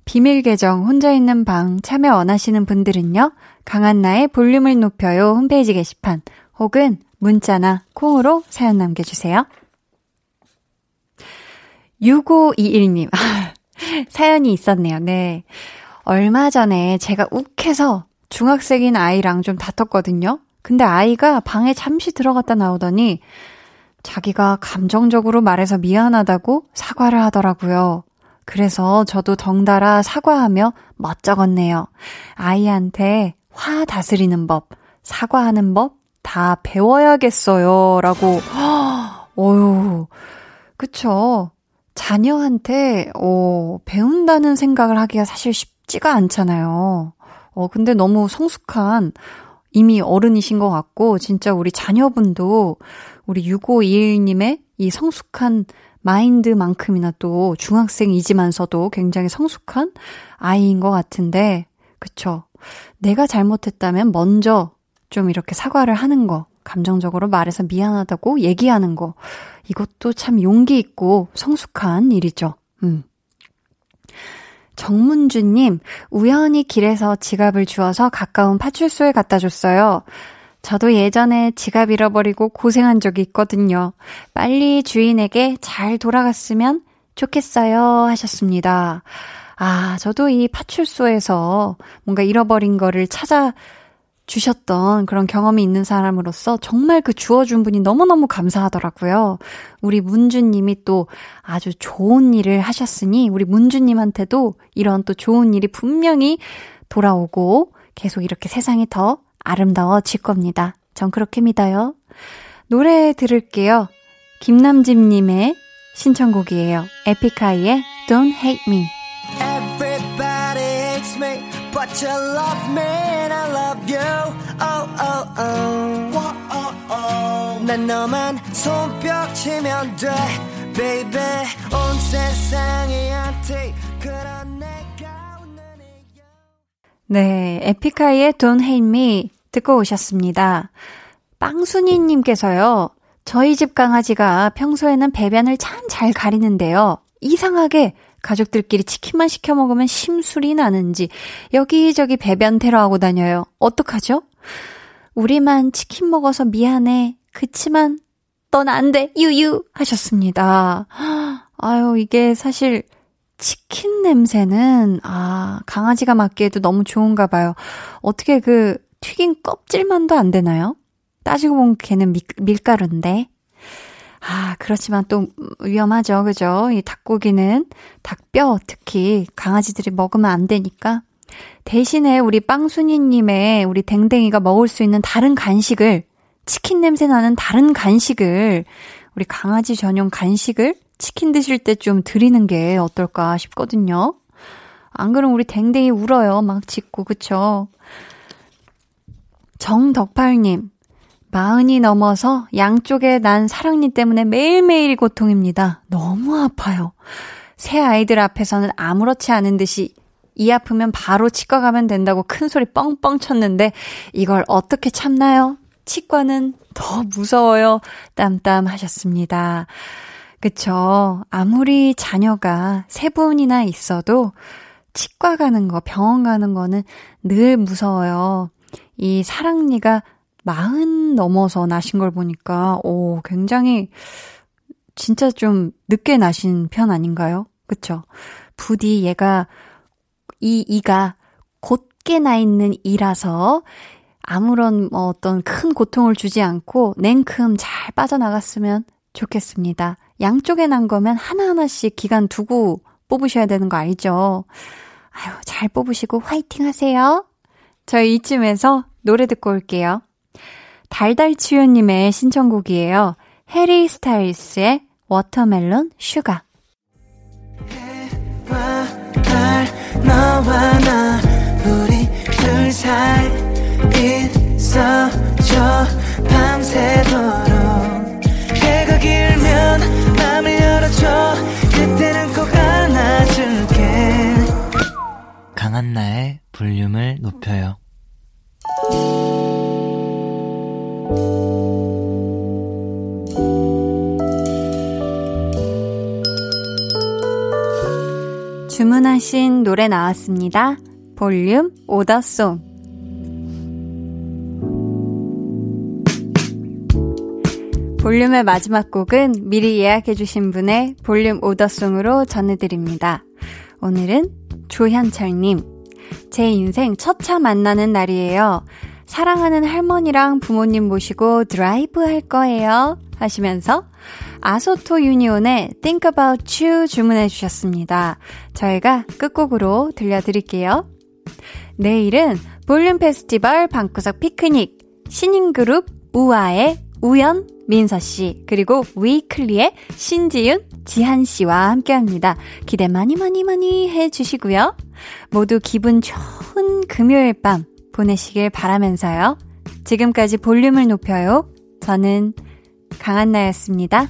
비밀 계정 혼자 있는 방 참여 원하시는 분들은요. 강한나의 볼륨을 높여요 홈페이지 게시판 혹은 문자나 콩으로 사연 남겨주세요. 6521님. 사연이 있었네요. 네. 얼마 전에 제가 욱해서 중학생인 아이랑 좀 다퉜거든요. 근데 아이가 방에 잠시 들어갔다 나오더니 자기가 감정적으로 말해서 미안하다고 사과를 하더라고요. 그래서 저도 덩달아 사과하며 멋쩍었네요. 아이한테 화 다스리는 법, 사과하는 법 다 배워야겠어요. 라고. 어유 그쵸. 자녀한테, 어, 배운다는 생각을 하기가 사실 쉽지가 않잖아요. 어, 근데 너무 성숙한, 이미 어른이신 것 같고, 진짜 우리 자녀분도 우리 6521님의 이 성숙한 마인드만큼이나 또 중학생이지만서도 굉장히 성숙한 아이인 것 같은데, 그쵸. 내가 잘못했다면 먼저 좀 이렇게 사과를 하는 거, 감정적으로 말해서 미안하다고 얘기하는 거, 이것도 참 용기 있고 성숙한 일이죠. 음. 정문주님, 우연히 길에서 지갑을 주워서 가까운 파출소에 갖다 줬어요. 저도 예전에 지갑 잃어버리고 고생한 적이 있거든요. 빨리 주인에게 잘 돌아갔으면 좋겠어요. 하셨습니다. 아, 저도 이 파출소에서 뭔가 잃어버린 거를 찾아 주셨던 그런 경험이 있는 사람으로서 정말 그 주어준 분이 너무너무 감사하더라고요. 우리 문주님이 또 아주 좋은 일을 하셨으니 우리 문주님한테도 이런 또 좋은 일이 분명히 돌아오고 계속 이렇게 세상이 더 아름다워질 겁니다. 전 그렇게 믿어요. 노래 들을게요. 김남집님의 신청곡이에요. 에픽하이의 Don't Hate Me. Everybody hates me, but you love me and I love you. Oh, oh, oh. Whoa, oh, oh. 난 너만 손뼉 치면 돼, baby. 온 세상이 한테 그런. 네, 에픽하이의 Don't Hate Me 듣고 오셨습니다. 빵순이님께서요, 저희 집 강아지가 평소에는 배변을 참 잘 가리는데요. 이상하게 가족들끼리 치킨만 시켜 먹으면 심술이 나는지 여기저기 배변 테러하고 다녀요. 어떡하죠? 우리만 치킨 먹어서 미안해. 그치만 넌 안 돼. 유유 하셨습니다. 아유, 이게 사실 치킨 냄새는 아, 강아지가 맡기에도 너무 좋은가 봐요. 어떻게 그 튀긴 껍질만도 안 되나요? 따지고 보면 걔는 밀, 밀가루인데. 아, 그렇지만 또 위험하죠. 그죠? 이 닭고기는 닭뼈 특히 강아지들이 먹으면 안 되니까. 대신에 우리 빵순이님의 우리 댕댕이가 먹을 수 있는 다른 간식을, 치킨 냄새 나는 다른 간식을, 우리 강아지 전용 간식을 치킨 드실 때 좀 드리는 게 어떨까 싶거든요. 안 그러면 우리 댕댕이 울어요. 막 짖고, 그쵸? 정덕팔님, 마흔이 넘어서 양쪽에 난 사랑니 때문에 매일매일이 고통입니다. 너무 아파요. 새 아이들 앞에서는 아무렇지 않은 듯이 이 아프면 바로 치과 가면 된다고 큰 소리 뻥뻥 쳤는데 이걸 어떻게 참나요? 치과는 더 무서워요. 땀땀 하셨습니다. 그쵸. 아무리 자녀가 세 분이나 있어도 치과 가는 거, 병원 가는 거는 늘 무서워요. 이 사랑니가 마흔 넘어서 나신 걸 보니까, 오, 굉장히, 진짜 좀 늦게 나신 편 아닌가요? 그쵸? 부디 얘가, 이 이가 곧게 나 있는 이라서, 아무런 뭐 어떤 큰 고통을 주지 않고 냉큼 잘 빠져나갔으면 좋겠습니다. 양쪽에 난 거면 하나하나씩 기간 두고 뽑으셔야 되는 거 알죠? 아유, 잘 뽑으시고 화이팅 하세요. 저희 이쯤에서 노래 듣고 올게요. 달달치유님의 신청곡이에요. 해리 스타일스의 Watermelon Sugar. 너와 나 우리 둘 사이 있어줘 밤새도록 한나의 볼륨을 높여요. 주문하신 노래 나왔습니다. 볼륨 order song. 볼륨의 마지막 곡은 미리 예약해주신 분의 볼륨 order song으로 전해드립니다. 오늘은 조현철님, 제 인생 첫 차 만나는 날이에요. 사랑하는 할머니랑 부모님 모시고 드라이브 할 거예요. 하시면서 아소토 유니온의 Think About You 주문해 주셨습니다. 저희가 끝곡으로 들려드릴게요. 내일은 볼륨 페스티벌 방구석 피크닉 신인 그룹 우아의 우연 민서 씨 그리고 위클리의 신지윤 지한 씨와 함께 합니다. 기대 많이 많이 많이 해 주시고요. 모두 기분 좋은 금요일 밤 보내시길 바라면서요. 지금까지 볼륨을 높여요. 저는 강한나였습니다.